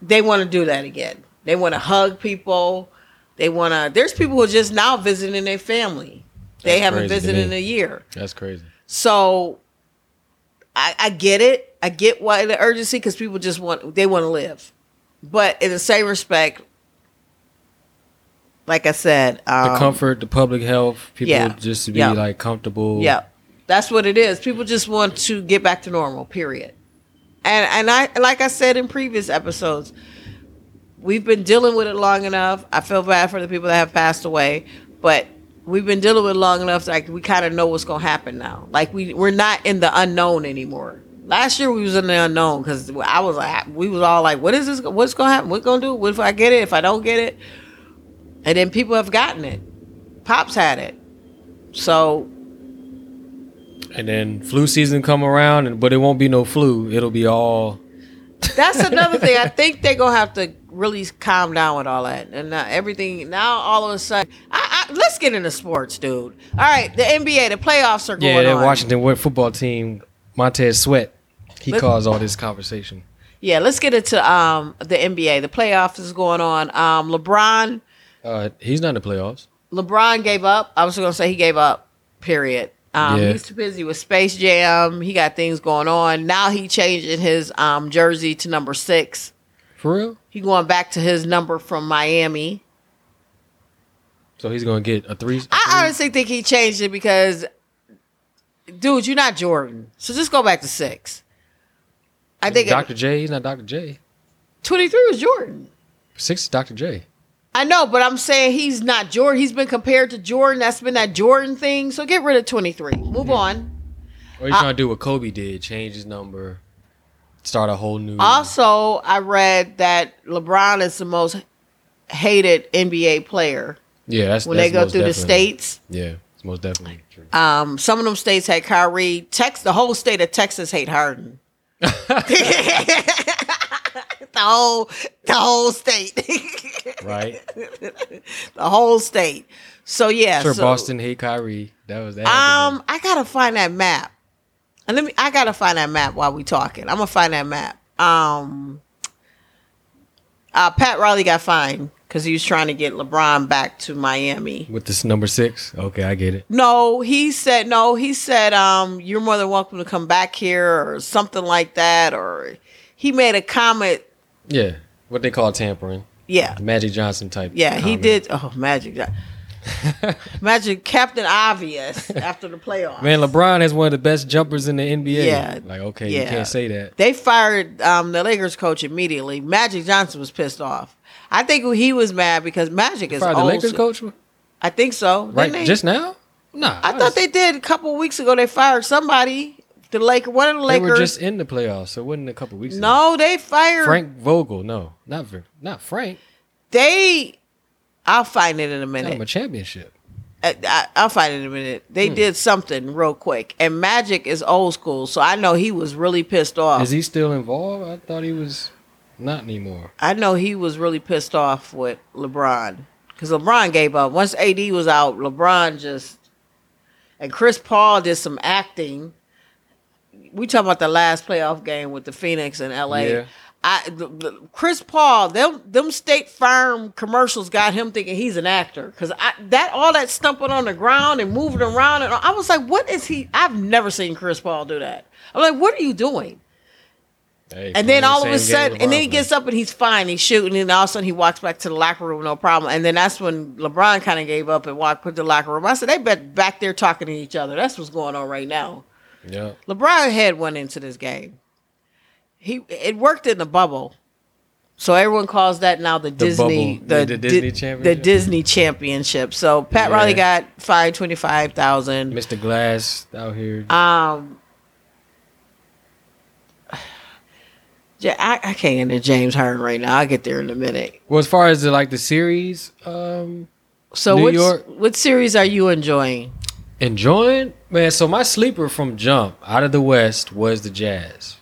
they want to do that again. They want to hug people. They want to. There's people who are just now visiting their family. They That's haven't visited in a year. That's crazy. So I, I get it. I get why the urgency because people just want they want to live. But in the same respect, like I said, The um, comfort, the public health, people yeah, just to be yeah. like comfortable. Yeah, that's what it is. People just want to get back to normal. Period. And and I like I said in previous episodes, we've been dealing with it long enough. I feel bad for the people that have passed away, but we've been dealing with it long enough. Like we kind of know what's gonna happen now. Like we we're not in the unknown anymore. Last year we was in the unknown because I was like we was all like, what is this? What's gonna happen? What's gonna do? What if I get it? If I don't get it? And then people have gotten it. Pops had it. So And then flu season come around, and but it won't be no flu. It'll be all That's [laughs] another thing. I think they're gonna have to really calm down with all that and uh, everything. Now all of a sudden, I, I, let's get into sports, dude. All right, the NBA, the playoffs are going yeah. On. Washington football team, Montez Sweat, he Let- caused all this conversation. Yeah, let's get into um the NBA. The playoffs is going on. Um, LeBron, Uh, he's not in the playoffs. LeBron gave up. I was gonna say he gave up. Period. Um, Yeah. He's too busy with Space Jam. He got things going on. Now he changing his um jersey to number six. For real? He going back to his number from Miami. So he's gonna get a three. a I three? honestly think he changed it because, dude, you're not Jordan. So just go back to six. I think Dr. J. He's not Dr. J. 23 was Jordan. Six is Dr. J. I know, but I'm saying he's not Jordan. He's been compared to Jordan. That's been that Jordan thing. So get rid of 23. Move on. Or he's trying to do what Kobe did, change his number, start a whole new. Also, I read that LeBron is the most hated NBA player yeah, that's when that's they go through the states. Yeah, it's most definitely true. Um, some of them states hate Kyrie. Tex, the whole state of Texas hate Harden. The whole, the whole state, right? the whole state. So yeah, Sure, so, Boston hate Kyrie. That was that. Um, I gotta find that map, and let me. I gotta find that map while we talking. I'm gonna find that map. Um, uh, Pat Riley got fined because he was trying to get LeBron back to Miami. with this number six. Okay, I get it. No, he said no. He said, um, "You're more than welcome to come back here," or something like that. Or he made a comment. Yeah, what they call tampering, Yeah, Magic Johnson type. yeah, he did. Oh, Magic, [laughs] Magic, Captain Obvious after the playoffs. Man, LeBron has one of the best jumpers in the NBA. Yeah, like okay, you can't say that. They fired um, the Lakers coach immediately. Magic Johnson was pissed off. I think he was mad because Magic is Fired the old. Lakers coach, I think so. right? They? Just now? Nah, I thought they did a couple weeks ago. They fired somebody. The Laker, one of the Lakers. they were just in the playoffs, so it wasn't a couple weeks. ago. no, they fired Frank Vogel. No, not not Frank. They, I'll find it in a him a minute. championship. I, I, I'll find it in a minute. They Hmm. did something real quick, and Magic is old school, so I know he was really pissed off. Is he still involved? I thought he was not anymore. I know he was really pissed off with LeBron because LeBron gave up once AD was out. LeBron just and Chris Paul did some acting. We talk about the last playoff game with the Phoenix and LA. Yeah. I the, the- Chris Paul them them State Farm commercials got him thinking he's an actor because that all that stumping on the ground and moving around and I was like, what is he? I've never seen Chris Paul do that. I'm like, what are you doing? Hey, And then all the of a sudden, and then he gets up and he's fine. He's shooting, and all of a sudden he walks back to the locker room, no problem. And then that's when LeBron kind of gave up and walked put the locker room. I said they bet back there talking to each other. That's what's going on right now. Yeah. LeBron had one into this game. He it worked in the bubble, so everyone calls that now the, Disney bubble, the, the Di- Disney the championship? Disney championship. So Pat Yeah. Riley got fined twenty five thousand. Mr. Glass out here. Um, I, I can't get into James Harden right now. I'll get there in a minute. well, as far as the, like the series, um, So New York. what series are you enjoying? Enjoying man. So my sleeper from jump out of the West was the Jazz.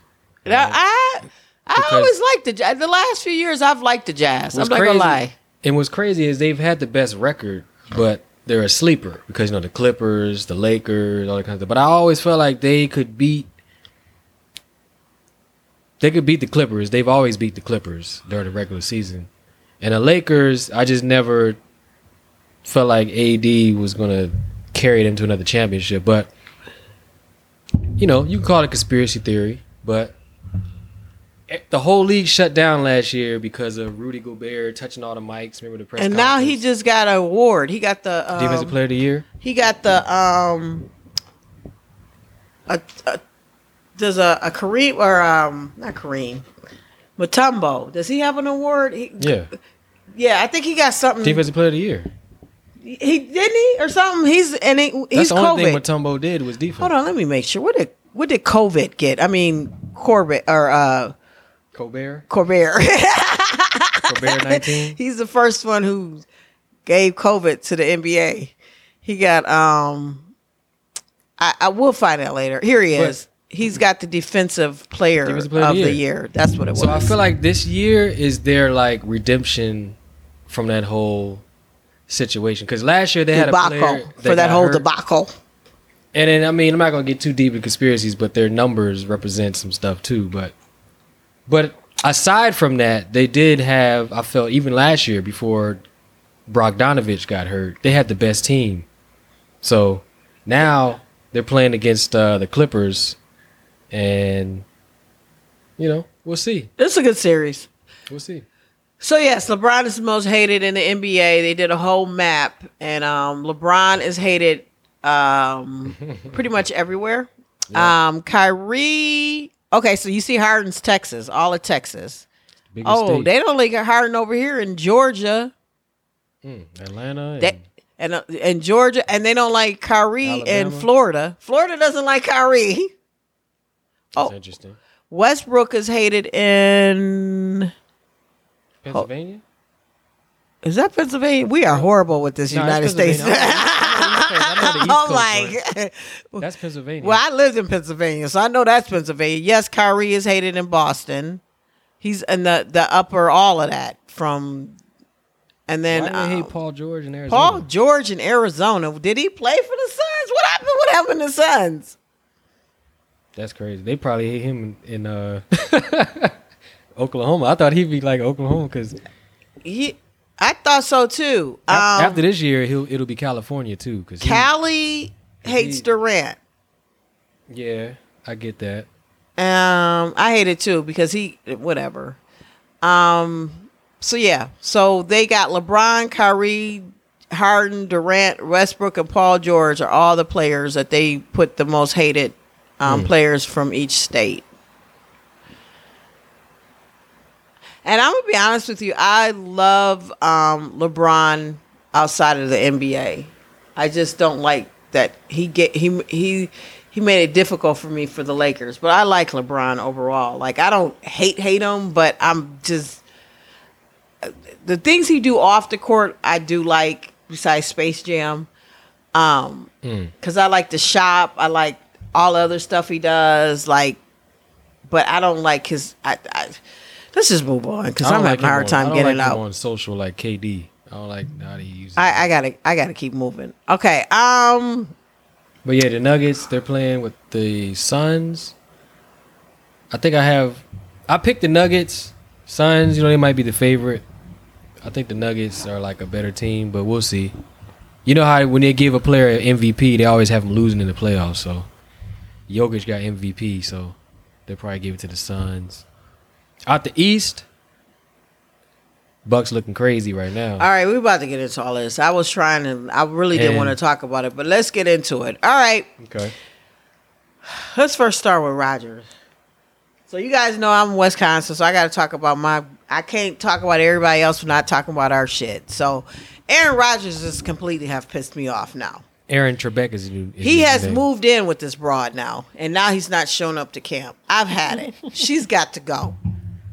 Now, I I Because- always liked the Jazz. The last few years, I've liked the Jazz. I'm not crazy- gonna lie. And what's crazy is they've had the best record, but they're a sleeper because you know the Clippers, the Lakers, all that kind of stuff. But I always felt like they could beat. They could beat the Clippers. They've always beat the Clippers during the regular season, and the Lakers. I just never felt like AD was gonna carry them to another championship. But you know, you can call it conspiracy theory, but the whole league shut down last year because of Rudy Gobert touching all the mics. Remember the press And now he just got an award. He got the defensive um, player of the year. he got the um a, a there's a, a Kareem or um not Kareem Mutombo. Does he have an award? He, Yeah, yeah, I think he got something. defensive player of the year. He didn't he or something. He's and he, That's the only COVID. thing Mutombo did was defense. Hold on, let me make sure. What did what did COVID get? I mean Corbett or uh Colbert, Corbett. Colbert nineteen. [laughs] He's the first one who gave COVID to the NBA. He got um I, I will find out later. Here he But- is. He's got the defensive player, of Defensive player of the the year. year. That's what it was. So I feel like this year is their like redemption from that whole situation. Because last year they had a player debacle that for that whole hurt. debacle. And then I mean I'm not gonna get too deep in conspiracies, but their numbers represent some stuff too. But but aside from that, they did have I felt even last year before Brogdanovich got hurt, they had the best team. So now they're playing against uh, the Clippers, and you know we'll see, It's a good series. we'll see. So yes, LeBron is the most hated in the NBA. They did a whole map, and um, LeBron is hated um, [laughs] pretty much everywhere. Um, Kyrie. Okay, so you see Harden's Texas, all of Texas. Biggest Oh, state. they don't like Harden over here in Georgia. Mm, Atlanta. And They, and uh, and Georgia, and they don't like Kyrie in Florida. Florida doesn't like Kyrie. [laughs] that's oh. interesting. Westbrook is hated in. Pennsylvania. Is that Pennsylvania? We are horrible with this No, United States. I oh my! but That's Pennsylvania. Well, I lived in Pennsylvania, so I know that's Pennsylvania. Yes, Kyrie is hated in Boston. He's in the the upper all of that from, and then Why do they uh, hate Paul George in Arizona? Paul George in Arizona. Did he play for the Suns? What happened? What happened to the Suns? That's crazy. They probably hate him in, in uh, [laughs] Oklahoma. I thought he'd be like Oklahoma because He, I thought so too. Um, after this year, he'll it'll be California too. Because Cali hates he- Durant. yeah, I get that. Um, I hate it too because he whatever. Um, so yeah, so they got LeBron, Kyrie, Harden, Durant, Westbrook, and Paul George are all the players that they put the most hated um, players from each state. And I'm gonna be honest with you, I love um, LeBron outside of the NBA. I just don't like that he get he he he made it difficult for me for the Lakers. But I like LeBron overall. Like I don't hate hate him, but I'm just the things he do off the court. I do like besides Space Jam, um, because I like to shop. I like all other stuff he does. Like, but I don't like his. I, I, let's just move on because I'm don't having a hard him time I getting don't like out. on social like KD. I don't like how he uses. I, I gotta I gotta keep moving. Okay. Um But yeah, the Nuggets they're playing with the Suns. I think I have. I picked the Nuggets. Suns, you know, they might be the favorite. I think the Nuggets are like a better team, but we'll see. You know how when they give a player an MVP, they always have them losing in the playoffs. So Jokic got MVP, so they'll probably give it to the Suns. Out the East, Bucks looking crazy right now. all right, we're about to get into all this. I was trying to I really didn't And- want to talk about it, but let's get into it. All right. Okay. Let's first start with Rodgers. So you guys know I'm in Wisconsin, so I gotta talk about my I can't talk about everybody else for not talking about our shit. So Aaron Rodgers just completely have pissed me off now. Aaron Trebek is, new, is He has name. moved in with this broad now, and now he's not showing up to camp. I've had it. [laughs] She's got to go.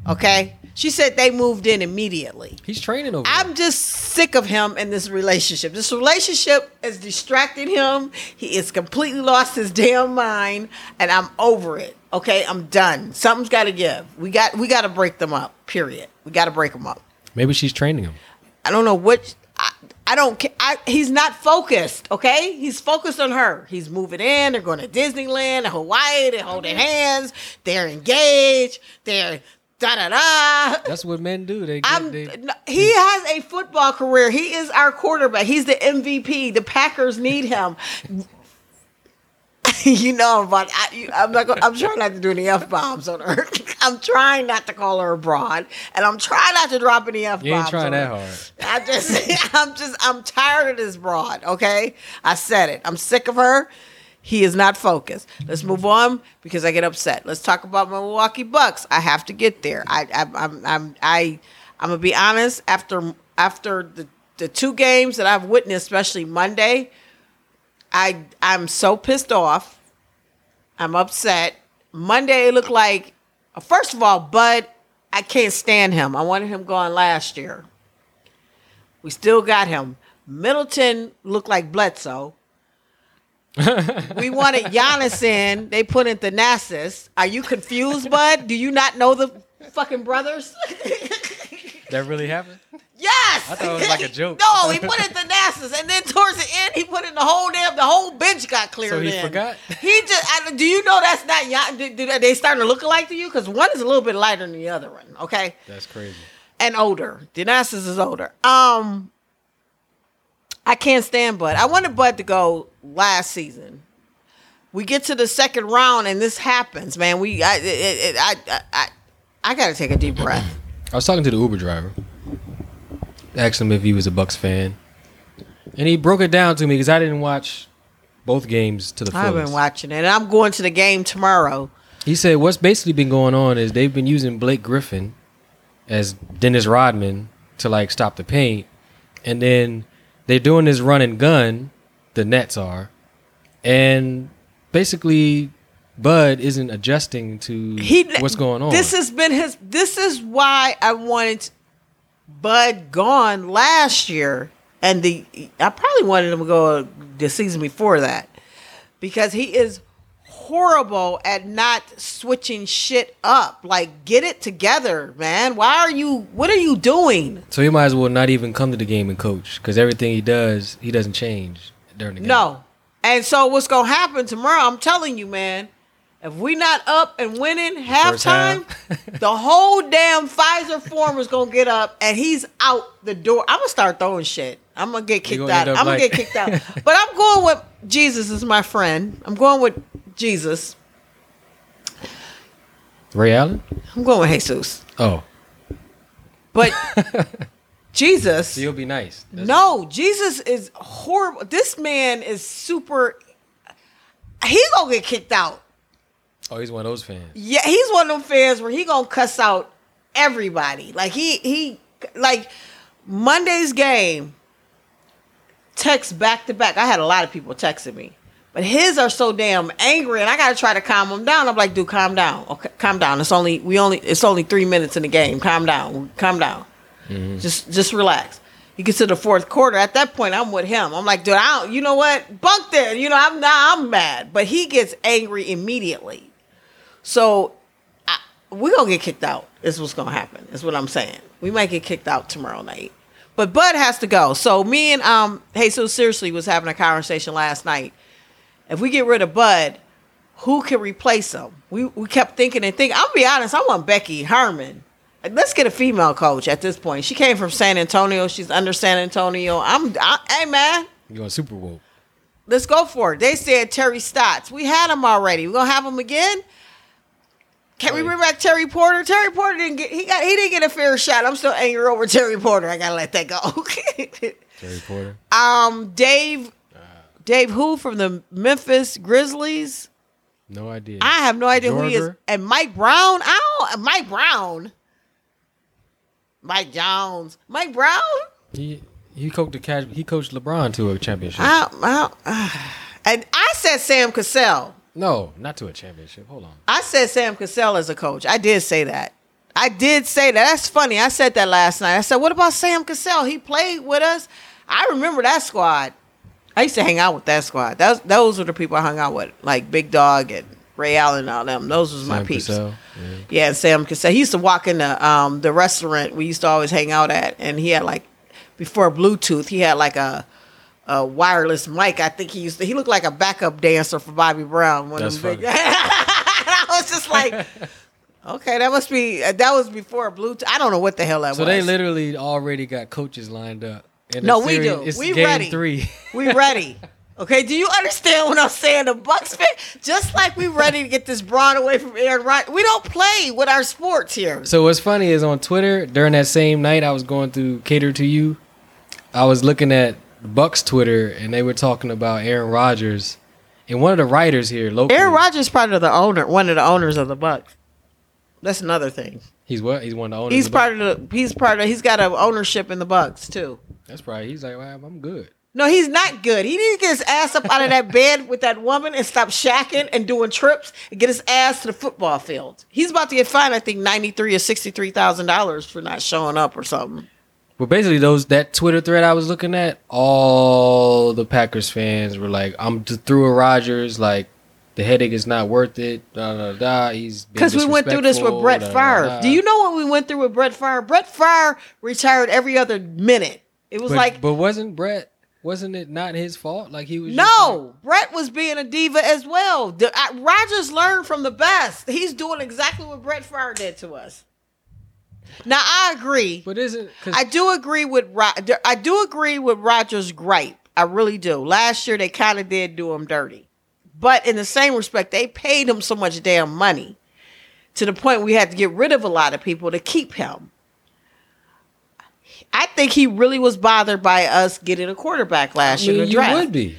Okay? She said they moved in immediately. He's training over I'm there. just sick of him in this relationship. This relationship is distracting him. He is completely lost his damn mind, and I'm over it. Okay, I'm done. Something's got to give. We got we got to break them up. Period. We got to break them up. Maybe she's training him. I don't know what. I, I don't. ca- I, he's not focused. Okay, he's focused on her. He's moving in. They're going to Disneyland, Hawaii. They're holding hands. They're engaged. They're da da da. That's what men do. They, get, they no, he has a football career. He is our quarterback. He's the MVP. The Packers need him. [laughs] you know, but I, you- I'm not. Gonna, I'm trying not to do any f bombs on her. [laughs] I'm trying not to call her a broad, and I'm trying not to drop any f bombs. you ain't trying that hard. I just, [laughs] I'm just, I'm tired of this broad. Okay, I said it. I'm sick of her. He is not focused. Let's move on because I get upset. Let's talk about my Milwaukee Bucks. I have to get there. I, I I'm, I'm, I, I'm gonna be honest. After, after the the two games that I've witnessed, especially Monday, I, I'm so pissed off. I'm upset. Monday looked like, first of all, Bud, I can't stand him. I wanted him gone last year. We still got him. Middleton looked like Bledsoe. we wanted [laughs] Giannis in. They put in Thanasis. Are you confused, Bud? Do you not know the fucking brothers? That really happened? [laughs] yes. I thought it was [laughs] like a joke. no, he put in Thanasis, and then towards the end, he put in the whole damn. The whole bench got cleared. So he in. forgot? He just. I, do you know that's not Gian? Do, do they starting to look alike to you? Because one is a little bit lighter than the other one. Okay. That's crazy. and older. The Thanasis is older. Um, I can't stand Bud. I wanted Bud to go last season. We get to the second round and this happens, man. We, I, it, it, I, I, I, I gotta take a deep breath. I was talking to the Uber driver. Asked him if he was a Bucks fan, and he broke it down to me because I didn't watch both games to the I've fullest. been watching it, and I'm going to the game tomorrow. He said what's basically been going on is they've been using Blake Griffin as Dennis Rodman to like stop the paint, and then they're doing this run and gun. The Nets are, and basically, Bud isn't adjusting to He, what's going on. This has been his. This is why I wanted Bud gone last year, and the I probably wanted him to go the season before that because he is horrible at not switching shit up. Like, get it together, man. Why are you? What are you doing? so he might as well not even come to the game and coach because everything he does, he doesn't change during the game. No. And so what's gonna happen tomorrow? I'm telling you, man. If we not up and winning halftime, the whole damn Fiserv Forum is gonna get up and he's out the door. I'm gonna start throwing shit. I'm gonna get kicked gonna out. I'm gonna get kicked out. [laughs] But I'm going with Jesus is my friend. I'm going with Jesus. Ray Allen. I'm going with Jesus. Oh, But [laughs] Jesus. so you'll be nice. That's- No, Jesus is horrible. This man is super. He gonna get kicked out. Oh, he's one of those fans. Yeah, he's one of them fans where he gonna cuss out everybody. Like he he like Monday's game. Text back to back. I had a lot of people texting me, but his are so damn angry, and I gotta try to calm them down. I'm like, dude, calm down. Okay, calm down. It's only we only it's only three minutes in the game. Calm down. Calm down. Mm-hmm. Just just relax. You get to the fourth quarter. At that point, I'm with him. I'm like, dude, I don't. You know what? Bunk there. You know, I'm now I'm mad, but he gets angry immediately. So I, we're gonna get kicked out. Is what's gonna happen. Is what I'm saying. We might get kicked out tomorrow night. But Bud has to go. So me and um hey, so seriously was having a conversation last night. If we get rid of Bud, who can replace him? We we kept thinking and thinking. I'll be honest. I want Becky Hammon. Let's get a female coach at this point. She came from San Antonio. She's under San Antonio. I'm, I, hey man, You going Super Bowl? let's go for it. They said Terry Stotts. We had him already. We're gonna have him again. Can we bring back Terry Porter? Terry Porter didn't get he got he didn't get a fair shot. I'm still angry over Terry Porter. I gotta let that go. [laughs] Terry Porter. um, Dave, Dave who from the Memphis Grizzlies? No idea. I have no idea who he is. Joerger? And Mike Brown. I don't. Mike Brown. Mike Jones. Mike Brown. He he coached the Cavs. He coached LeBron to a championship. I, I, and I said Sam Cassell. No, not to a championship. Hold on. I said Sam Cassell as a coach. I did say that. I did say that. That's funny. I said that last night. I said, "What about Sam Cassell? He played with us. I remember that squad. I used to hang out with that squad. Those those were the people I hung out with, like Big Dog and Ray Allen and all them. Those was my Sam peeps. Cassell, yeah. Yeah, Sam Cassell. He used to walk in the um the restaurant we used to always hang out at, and he had like before Bluetooth, he had like a a wireless mic. I think he used to. He looked like a backup dancer for Bobby Brown. One of That's big- funny. [laughs] I was just like, okay, that must be that was before Bluetooth. I don't know what the hell that So was. So they literally already got coaches lined up. No, we do. It's We game ready. three. We ready. Okay, do you understand what I'm saying? The Bucks fan, just like we ready to get this broad away from Aaron Rodgers. We don't play with our sports here. So what's funny is on Twitter during that same night I was going through Cater to You, I was looking at Bucks Twitter and they were talking about Aaron Rodgers, and one of the writers here, locally, Aaron Rodgers is part of the owner, one of the owners of the Bucks. That's another thing. he's what? He's one of the owners. He's of the part of the. He's part of. He's got a ownership in the Bucks too. That's right. He's like, well, I'm good. No, he's not good. He needs to get his ass up out of that bed with that woman and stop shacking and doing trips and get his ass to the football field. He's about to get fined, I think, ninety three or sixty three thousand dollars for not showing up or something. But basically, those that Twitter thread I was looking at, all the Packers fans were like, "I'm through with Rodgers. Like, the headache is not worth it." Da da da. He's Because we went through this with Brett Favre. Do you know what we went through with Brett Favre? Brett Favre retired every other minute. It was But, like but wasn't Brett? Wasn't it not his fault? Like he was. No, Brett was being a diva as well. The, uh, Rodgers learned from the best. He's doing exactly what Brett Favre did to us. Now I agree. but isn't? I do agree with Ro- I do agree with Rodgers' gripe. I really do. Last year they kind of did do him dirty, but in the same respect, they paid him so much damn money to the point we had to get rid of a lot of people to keep him. I think he really was bothered by us getting a quarterback last year mean, the you draft. would be.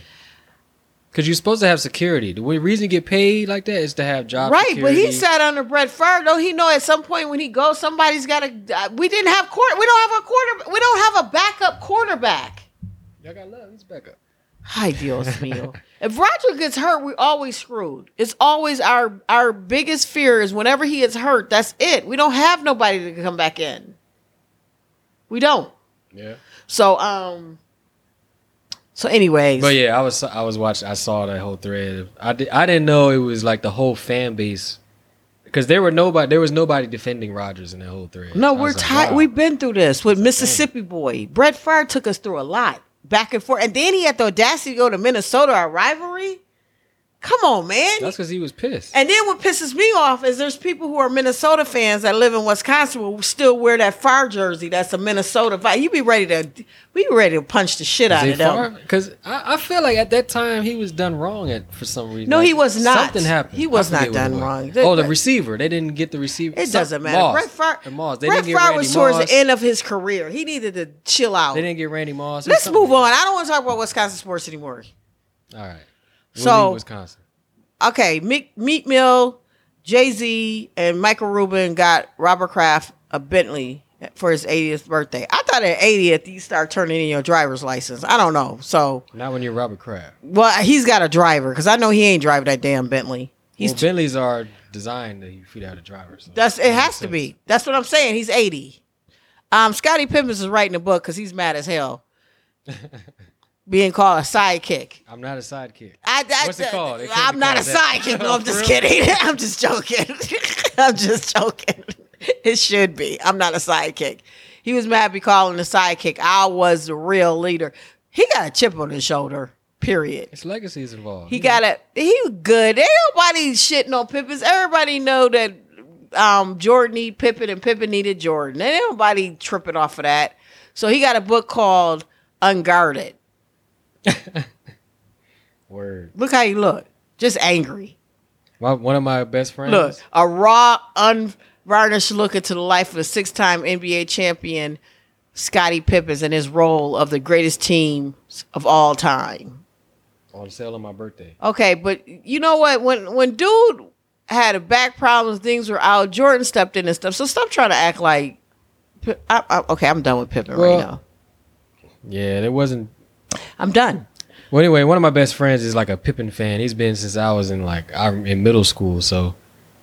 Because you're supposed to have security. The reason you get paid like that is to have job Right, but he sat under Brett Favre. Don't he know at some point when he goes, somebody's got to. Uh, we didn't have quarter. We don't have a quarter. We don't have a backup quarterback. Y'all got love. He's back up. Hi, Dios [laughs] mío. if Roger gets hurt, we're always screwed. It's always our our biggest fear is whenever he gets hurt. That's it. We don't have nobody to come back in. We don't. Yeah. So um. So, anyways, But yeah, I was I was watching. I saw that whole thread. I did, I didn't know it was like the whole fan base. Because there were nobody, there was nobody defending Rodgers in that whole thread. No, we're was like, tired. wow. We've been through this with Mississippi boy. Brett Favre took us through a lot, back and forth, and then he had the audacity to go to Minnesota, our rivalry. Come on, man. That's because he was pissed. and then what pisses me off is there's people who are Minnesota fans that live in Wisconsin who still wear that Favre jersey. That's a Minnesota vibe. You be ready to, we be ready to punch the shit out of them. Because I, I feel like at that time he was done wrong at for some reason. No, Like, he was not. Something happened. He was not forget what it done wrong. Oh, the receiver. They didn't get the receiver. It Some- doesn't matter. Moss. Brett Favre, And Moss. They Brett didn't get Favre was towards Moss. the end of his career. He needed to chill out. They didn't get Randy Moss. Let's move on. I don't want to talk about Wisconsin sports anymore. All right. So- Wisconsin. okay, Meek, Meek Mill, Jay Z, and Michael Rubin got Robert Kraft a Bentley for his 80th birthday. I thought at 80th you start turning in your driver's license. I don't know. So, Not when you're Robert Kraft. well, he's got a driver because I know he ain't driving that damn Bentley. He's well, Bentleys are designed to feed out a driver. So that's it has makes to be. That's what I'm saying. He's 80. Um, Scottie Pippen is writing a book because he's mad as hell. [laughs] Being called a sidekick. I'm not a sidekick. I, I, What's it called? It I'm not a that. sidekick. No, I'm [laughs] just kidding. [laughs] I'm just joking. [laughs] I'm just joking. It should be. I'm not a sidekick. He was mad be calling a sidekick. I was the real leader. He got a chip on his shoulder. Period. It's legacies involved. He got a. He was good. Ain't nobody shitting on Pippen's. Everybody know that um, Jordan need Pippen and Pippen needed Jordan. Ain't nobody tripping off of that. So he got a book called Unguarded. [laughs] Word. Look how you look. Just angry. My, one of my best friends. Look, a raw, unvarnished look into the life of the six-time NBA champion Scottie Pippen and his role of the greatest team of all time. on sale on my birthday. Okay, but you know what? When when dude had a back problems, things were out. Jordan stepped in and stuff. So stop trying to act like. I, I, okay, I'm done with Pippen Well- right now. Yeah, it wasn't. I'm done. Well, anyway, one of my best friends is like a Pippen fan. He's been since I was in like I'm in middle school. So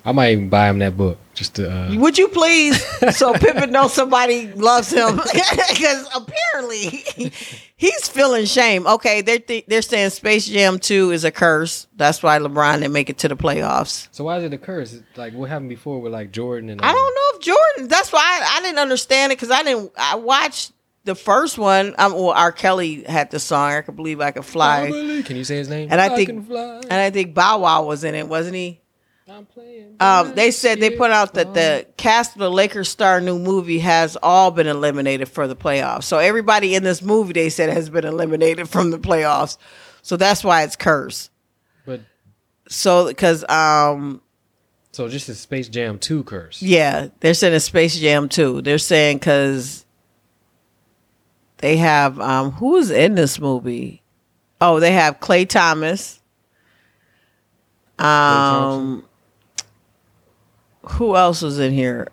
I might even buy him that book just to. Uh, Would you please? So Pippen knows somebody loves him [laughs] because apparently he's feeling shame. Okay, they're th- they're saying Space Jam Two is a curse. That's why LeBron didn't make it to the playoffs. so why is it a curse? Like what happened before with like Jordan and? I uh, don't know if Jordan. That's why I, I didn't understand it because I didn't. I watched the first one. Um, well, R. Kelly had the song. I could believe I could fly, Can you say his name? And I think- can fly. and I think Bow Wow was in it, wasn't he? I'm playing Um, they said they put out that the cast of the Lakers star new movie has all been eliminated for the playoffs. So everybody in this movie they said has been eliminated from the playoffs. So that's why it's cursed. But So because um so just a Space Jam two curse. yeah, they're saying it's Space Jam two. They're saying because they have um who's in this movie? Oh, they have Klay Thompson. Um, who else was in here?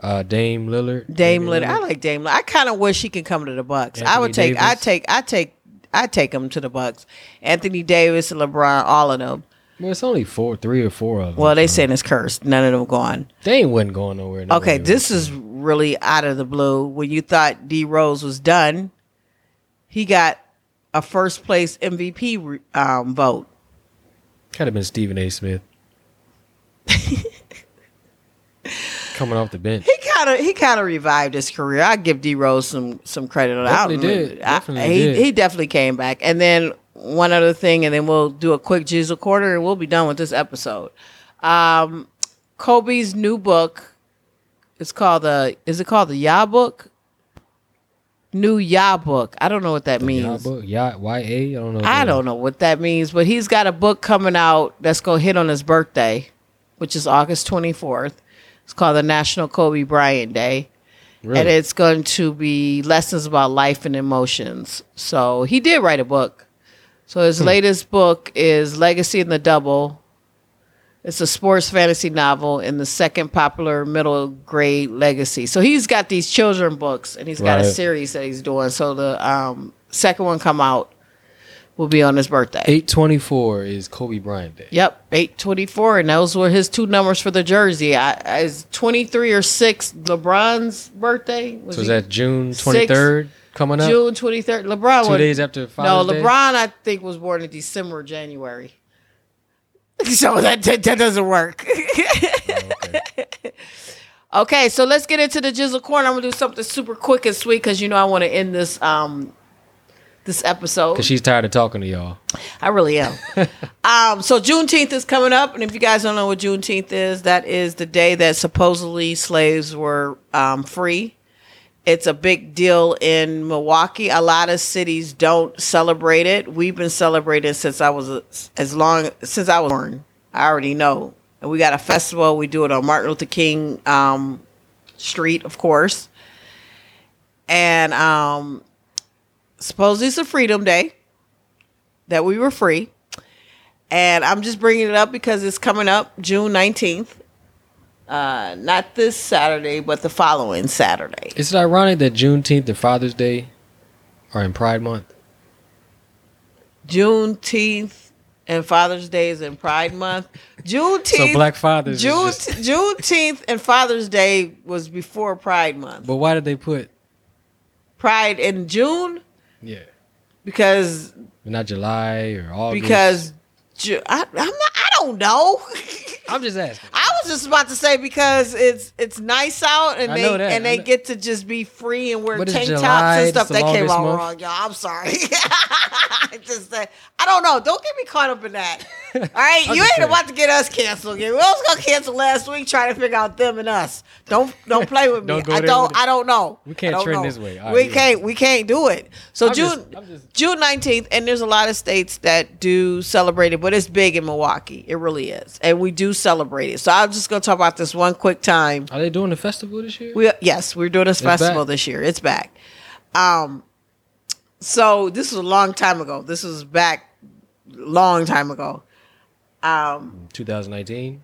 Uh, Dame Lillard. Dame Lillard. I like Dame Lillard. I kind of wish he could come to the Bucks. I would take. I take. I take. I take him to the Bucks. Anthony Davis and LeBron, all of them. Well, it's only four, three or four of them. Well, they so saying it's cursed. None of them gone. Dame wasn't going nowhere. no Okay, this is really out of the blue. When you thought D Rose was done, he got a first place MVP um, vote. could have been Stephen A. Smith. [laughs] Coming off the bench. He kind of he kind of revived his career. I give D Rose some some credit on that. Definitely did. I- Definitely he did. he definitely came back. And then one other thing, and then we'll do a quick Jizzle quarter, and we'll be done with this episode. Um, Kobe's new book. It's called the. Is it called the Ya book? New Ya book. I don't know what that means. Ya book, Ya Y A. I don't know. I don't know what that means, but he's got a book coming out that's going to hit on his birthday, which is August 24th. It's called the National Kobe Bryant Day. Really? And it's going to be lessons about life and emotions. So he did write a book. So his Hmm. latest book is Legacy and the Double. It's a sports fantasy novel in the second popular middle grade legacy. So he's got these children books and he's got a series that he's doing. So the um, second one come out will be on his birthday. Eight twenty four is Kobe Bryant Day. Yep, eight twenty four, and those were his two numbers for the jersey. I, I is twenty three or six LeBron's birthday. Was So is that June Six- twenty third coming up? June twenty third? LeBron Two was days after no Father's Day? LeBron. I think was born in December, or January. [laughs] So that that, that doesn't work. [laughs] okay, so let's get into the Jizzle corner. I'm gonna do something super quick and sweet because you know I want to end this um this episode. Because she's tired of talking to y'all. I really am. [laughs] um, so Juneteenth is coming up, and if you guys don't know what Juneteenth is, that is the day that supposedly slaves were um, free. It's a big deal in Milwaukee. A lot of cities don't celebrate it. We've been celebrating since I was as long since I was born. I already know. And we got a festival. We do it on Martin Luther King um, Street, of course. And um, supposedly it's a Freedom Day that we were free. And I'm just bringing it up because it's coming up June 19th. Uh, not this Saturday, but the following Saturday. Is it ironic that Juneteenth and Father's Day are in Pride Month? Juneteenth and Father's Day is in Pride Month. Juneteenth. So Black Fathers. June, just- Juneteenth and Father's Day was before Pride Month. but why did they put? Pride in June Yeah, because not July or August. because Ju- I, I'm not, I don't know. [laughs] I'm just asking. I was just about to say because it's it's nice out and I they that. and they get to just be free and wear tank tops and stuff. That came out month. wrong, y'all. I'm sorry. [laughs] I just said I don't know. Don't get me caught up in that. [laughs] All right, you ain't saying. about to get us canceled again. We was gonna cancel last week trying to figure out them and us. Don't don't play with [laughs] me. Don't go I don't. I don't know. We can't trend know. this way. All right, we yeah. can't we can't do it. So I'm June just- just- June 19th, and there's a lot of states that do celebrate it, but it's big in Milwaukee. It really is. And we do celebrate it. So I'm just to talk about this one quick time. Are they doing the festival this year? We Yes, we're doing this festival back. this year. It's back. Um, So this was a long time ago. This was back long time ago. Um, 2019.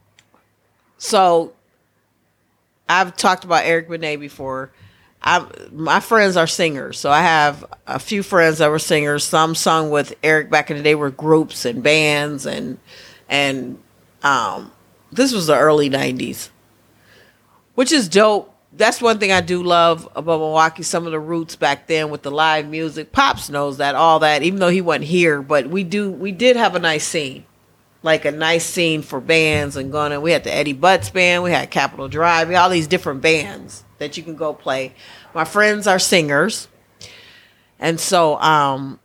So I've talked about Eric Benet before. I my friends are singers, so I have a few friends that were singers. Some sung with Eric back in the day were groups and bands and and um this was the early '90s, which is dope. That's one thing I do love about Milwaukee. Some of the roots back then with the live music. Pops knows that all that, even though he wasn't here. But we do, we did have a nice scene, like a nice scene for bands and going. And we had the Eddie Butts band, we had Capitol Drive, we had all these different bands that you can go play. My friends are singers, and so um,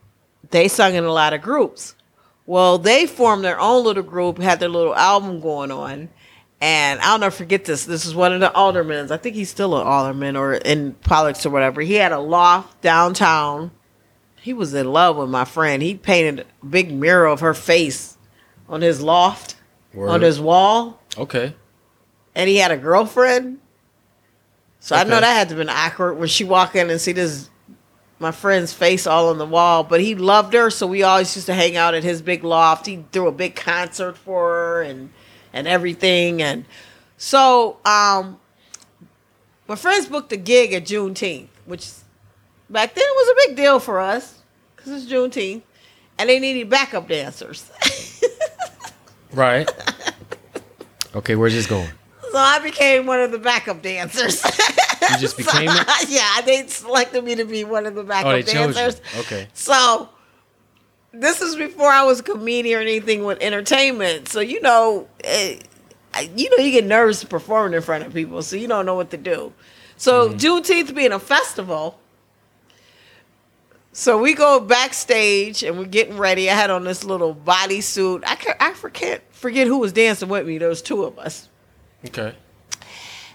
they sung in a lot of groups. Well, they formed their own little group, had their little album going on. And I'll never forget this. This is one of the aldermen. I think he's still an alderman or in politics or whatever. He had a loft downtown. He was in love with my friend. He painted a big mirror of her face on his loft, on his wall. Okay. And he had a girlfriend. So I know that had to have been awkward when she walk in and see this my friend's face all on the wall, but he loved her, so we always used to hang out at his big loft. He threw a big concert for her and and everything. And so um my friends booked a gig at Juneteenth, which back then it was a big deal for us because it's Juneteenth, and they needed backup dancers. [laughs] Right. okay, where's this going? So I became one of the backup dancers. You just [laughs] became it? [laughs] yeah, they selected me to be one of the backup Oh, dancers. Okay. So this is before I was a comedian or anything with entertainment. So you know, eh, I- you know, you get nervous performing in front of people, so you don't know what to do. So Mm-hmm. Juneteenth being a festival. So we go backstage and we're getting ready. I had on this little bodysuit. I can I forget forget who was dancing with me. There was two of us Okay.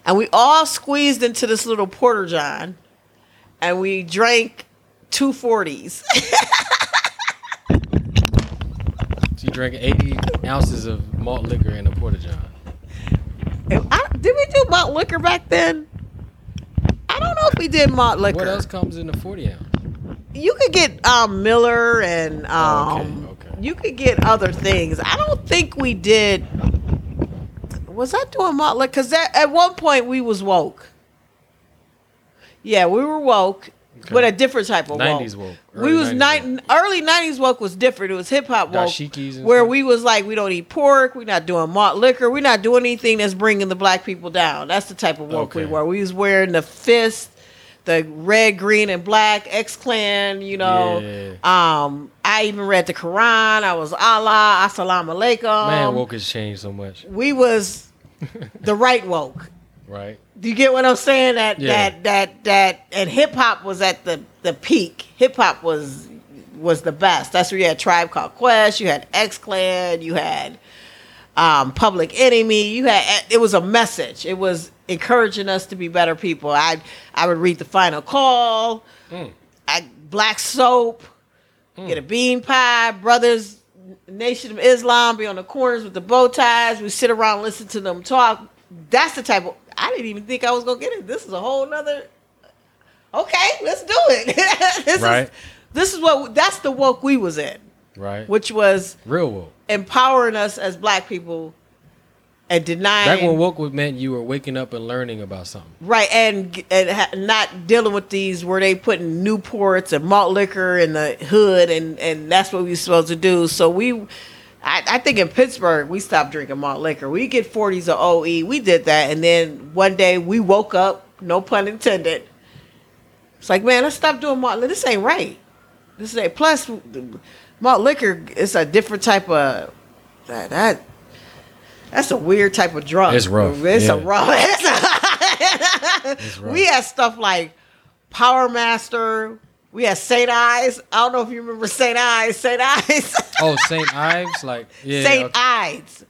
and we all squeezed into this little porter john and we drank two forties. 40s [laughs] So you drank 80 ounces of malt liquor in a porter john. I, did we do malt liquor back then i don't know if we did malt liquor What else comes in a 40 ounce? you could get um, miller and um, Oh, okay, okay. you could get other things i don't think we did was i doing malt liquor because at one point we was woke yeah we were woke Okay. but a different type of 90s woke. woke. we was 90s ni- early '90s woke was different. It was hip hop woke, where stuff? we was like, we don't eat pork, we're not doing malt liquor, we're not doing anything that's bringing the black people down. That's the type of woke we were. We was wearing the fist, the red, green, and black X Clan. You know, um, I even read the Quran. I was Allah, Assalamu alaikum. Man, woke has changed so much. we was [laughs] the right woke. Right. Do you get what I'm saying? That Yeah. that that that and hip hop was at the the peak. Hip hop was was the best. That's where you had Tribe Called Quest, you had X Clan, you had um, Public Enemy. You had it was a message. It was encouraging us to be better people. I I would read the Final Call, I Black Soap, get a bean pie, brothers. Nation of Islam be on the corners with the bow ties. We sit around, listen to them talk. That's the type of. I didn't even think I was gonna get it. This is a whole nother. Okay, let's do it. [laughs] this Right. is this is what that's the woke we was in, Right. which was Real woke. empowering us as black people and denying Back when woke meant you were waking up and learning about something. right and and ha- not dealing with these where they putting Newports and malt liquor in the hood and and that's what we were supposed to do. So we. I, I think in Pittsburgh we stopped drinking malt liquor. We get 40s of OE. We did that, and then one day we woke up. No pun intended. It's like, man, let's stop doing malt. liquor. This ain't right. This ain't. Plus, malt liquor is a different type of that. that that's a weird type of drug. It's rough, It's a rough. [laughs] It's a- rough. we had stuff like Power Master. We had Saint Eyes. I don't know if you remember Saint Eyes. Saint Eyes. [laughs] Oh, St. Ives? Like, yeah. Saint okay. Eyes.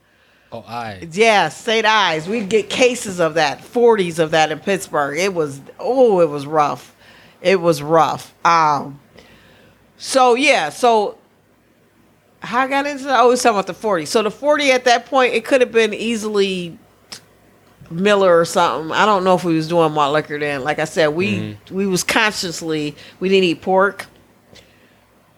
Oh, I. Yeah, St. Eyes. We'd get cases of that, 40s of that in Pittsburgh. It was, oh, it was rough. It was rough. Um, so, yeah, so how I got into that? I was talking about the 40. So the 40 at that point, it could have been easily Miller or something. I don't know if we was doing malt liquor then. Like I said, we we was consciously we didn't eat pork.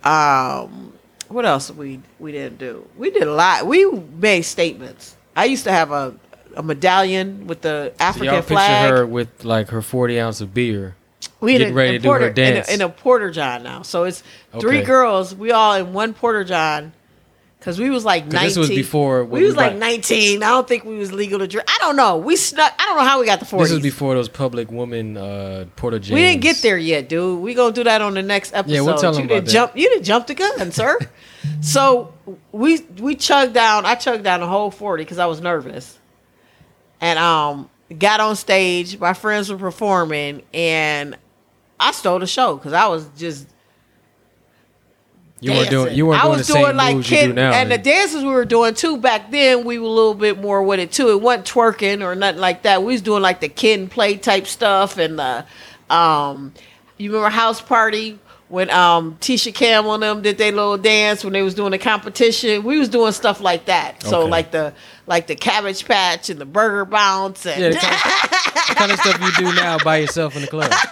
Um, what else we we didn't do? We did a lot. We made statements. I used to have a a medallion with the So African y'all picture her with like her 40 ounce of beer. We in getting a- ready in to do her porter, in a- in a, porter john now. So it's three Okay. girls. We all in one porter john, Cause we was like nineteen. this was before we when was we like nineteen. I don't think we was legal to drink. I don't know. We snuck. I don't know how we got the forties. This was before those public woman uh, Porter James. We didn't get there yet, dude. We gonna do that on the next episode. Yeah, we'll tell 'em you about that. jump. You didn't jump the gun, sir. [laughs] so we we chugged down. I chugged down the whole forty because I was nervous, and um got on stage. My friends were performing, and I stole the show because I was just You weren't doing. You weren't I doing was the same doing like moves you do kid, now. and the dances we were doing too back then. We were a little bit more with it too. It wasn't twerking or nothing like that. We was doing like the Kid 'n Play type stuff, and the um, you remember house party when um Tisha Campbell and them did their little dance when they was doing the competition. We was doing stuff like that. So Okay. like the like the cabbage patch and the burger bounce and yeah, the kind, of, the kind of stuff you do now by yourself in the club. [laughs]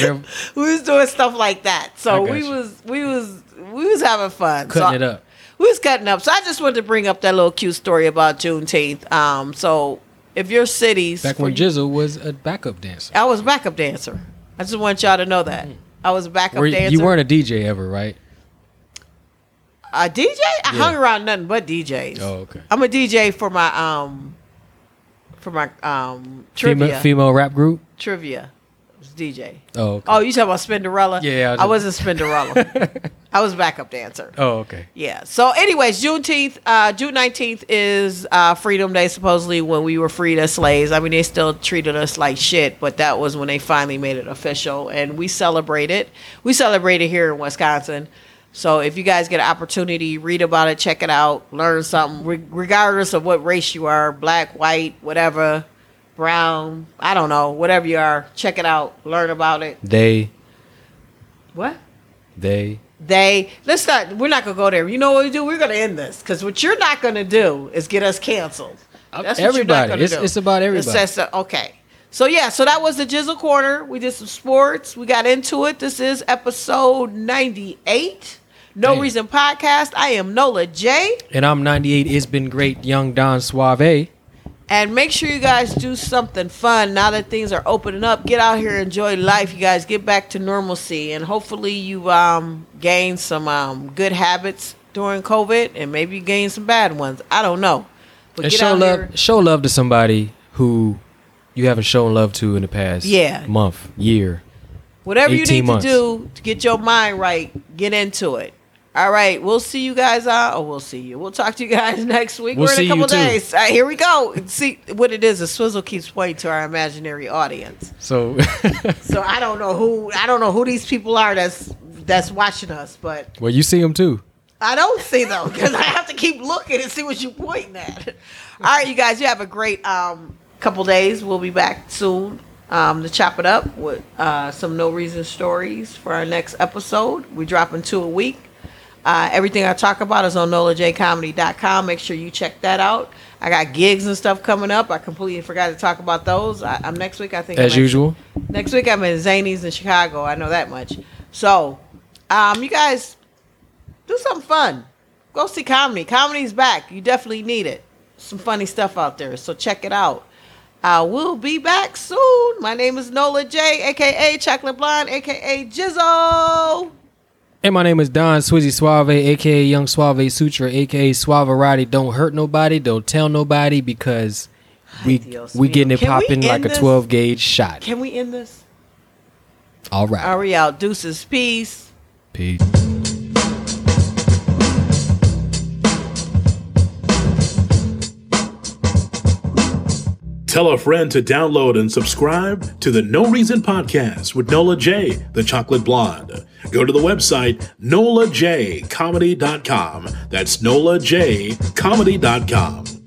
Whatever, [laughs] we was doing stuff like that. So we you. was we was we was having fun. cutting so, it up. We was cutting up. So I just wanted to bring up that little cute story about Juneteenth. Um, so if your cities, Back when Jizzle was a backup dancer. I was a backup dancer. I just want y'all to know that I was a backup Were dancer. you weren't a DJ ever, right? a DJ. I Yeah. hung around nothing but DJs. Oh, okay. I'm a DJ for my um for my um trivia Female, female rap group. trivia. DJ. Oh, okay. Oh, you talking about Spinderella? Yeah, I was wasn't Spinderella. [laughs] I was a backup dancer. Oh, okay. Yeah. So, anyways, Juneteenth, uh, June nineteenth is uh, Freedom Day. Supposedly, when we were freed as slaves. I mean, they still treated us like shit, but that was when they finally made it official, and we celebrate it. We celebrate it here in Wisconsin. So, if you guys get an opportunity, read about it, check it out, learn something, re- regardless of what race you are, black, white, whatever, brown, I don't know, whatever you are, check it out, learn about it. They, What? they. they let's not we're not gonna go there you know what we do we're gonna end this because what you're not gonna do is get us canceled Uh, that's what you're not everybody. It's- it's about everybody. It's okay so yeah so that was the jizzle corner we did some sports we got into it this is episode 98 no Damn. reason podcast i am nola j And I'm 98. It's been great, young Don Suave. And make sure you guys do something fun now that things are opening up get out here enjoy life you guys get back to normalcy and hopefully you um gain some um good habits during covid and maybe you gain some bad ones i don't know but And get show out love, here show love to somebody who you haven't shown love to in the past Yeah. month, year. whatever you need months. to do to get your mind right get into it all right, we'll see you guys out. Oh, we'll see you. We'll talk to you guys [laughs] next week. We'll We're in a couple days. All right, here we go. See what it is. The swizzle keeps pointing to our imaginary audience. So [laughs] So I don't know who I don't know who these people are that's that's watching us, but well, you see them too. I don't see them because I have to keep looking and see what you're pointing at. All right, you guys, you have a great um, couple days. We'll be back soon um, to chop it up with uh, some no reason stories for our next episode. We're dropping two a week. Uh, everything I talk about is on nolajcomedy.com. Make sure you check that out. I got gigs and stuff coming up. I completely forgot to talk about those. I, I'm next week. I think As I'm at- usual. Next week I'm in Zanies in Chicago. I know that much. So, um, you guys do something fun. Go see comedy. Comedy's back. You definitely need it. Some funny stuff out there. So check it out. I will be back soon. My name is Nola J, aka Chocolate Blonde, aka Jizzo. And my name is Don Swizzy Suave, aka Young Suave Sutra, aka Suave Suaverati. Don't hurt nobody, don't tell nobody because we Dios we getting it popping like end a 12 gauge shot. Can we end this? All right. Are we out? Deuces. Peace. Peace. Tell a friend to download and subscribe to the No Reason Podcast with Nola J, the Chocolate Blonde. Go to the website nolajcomedy.com. That's nolajcomedy.com.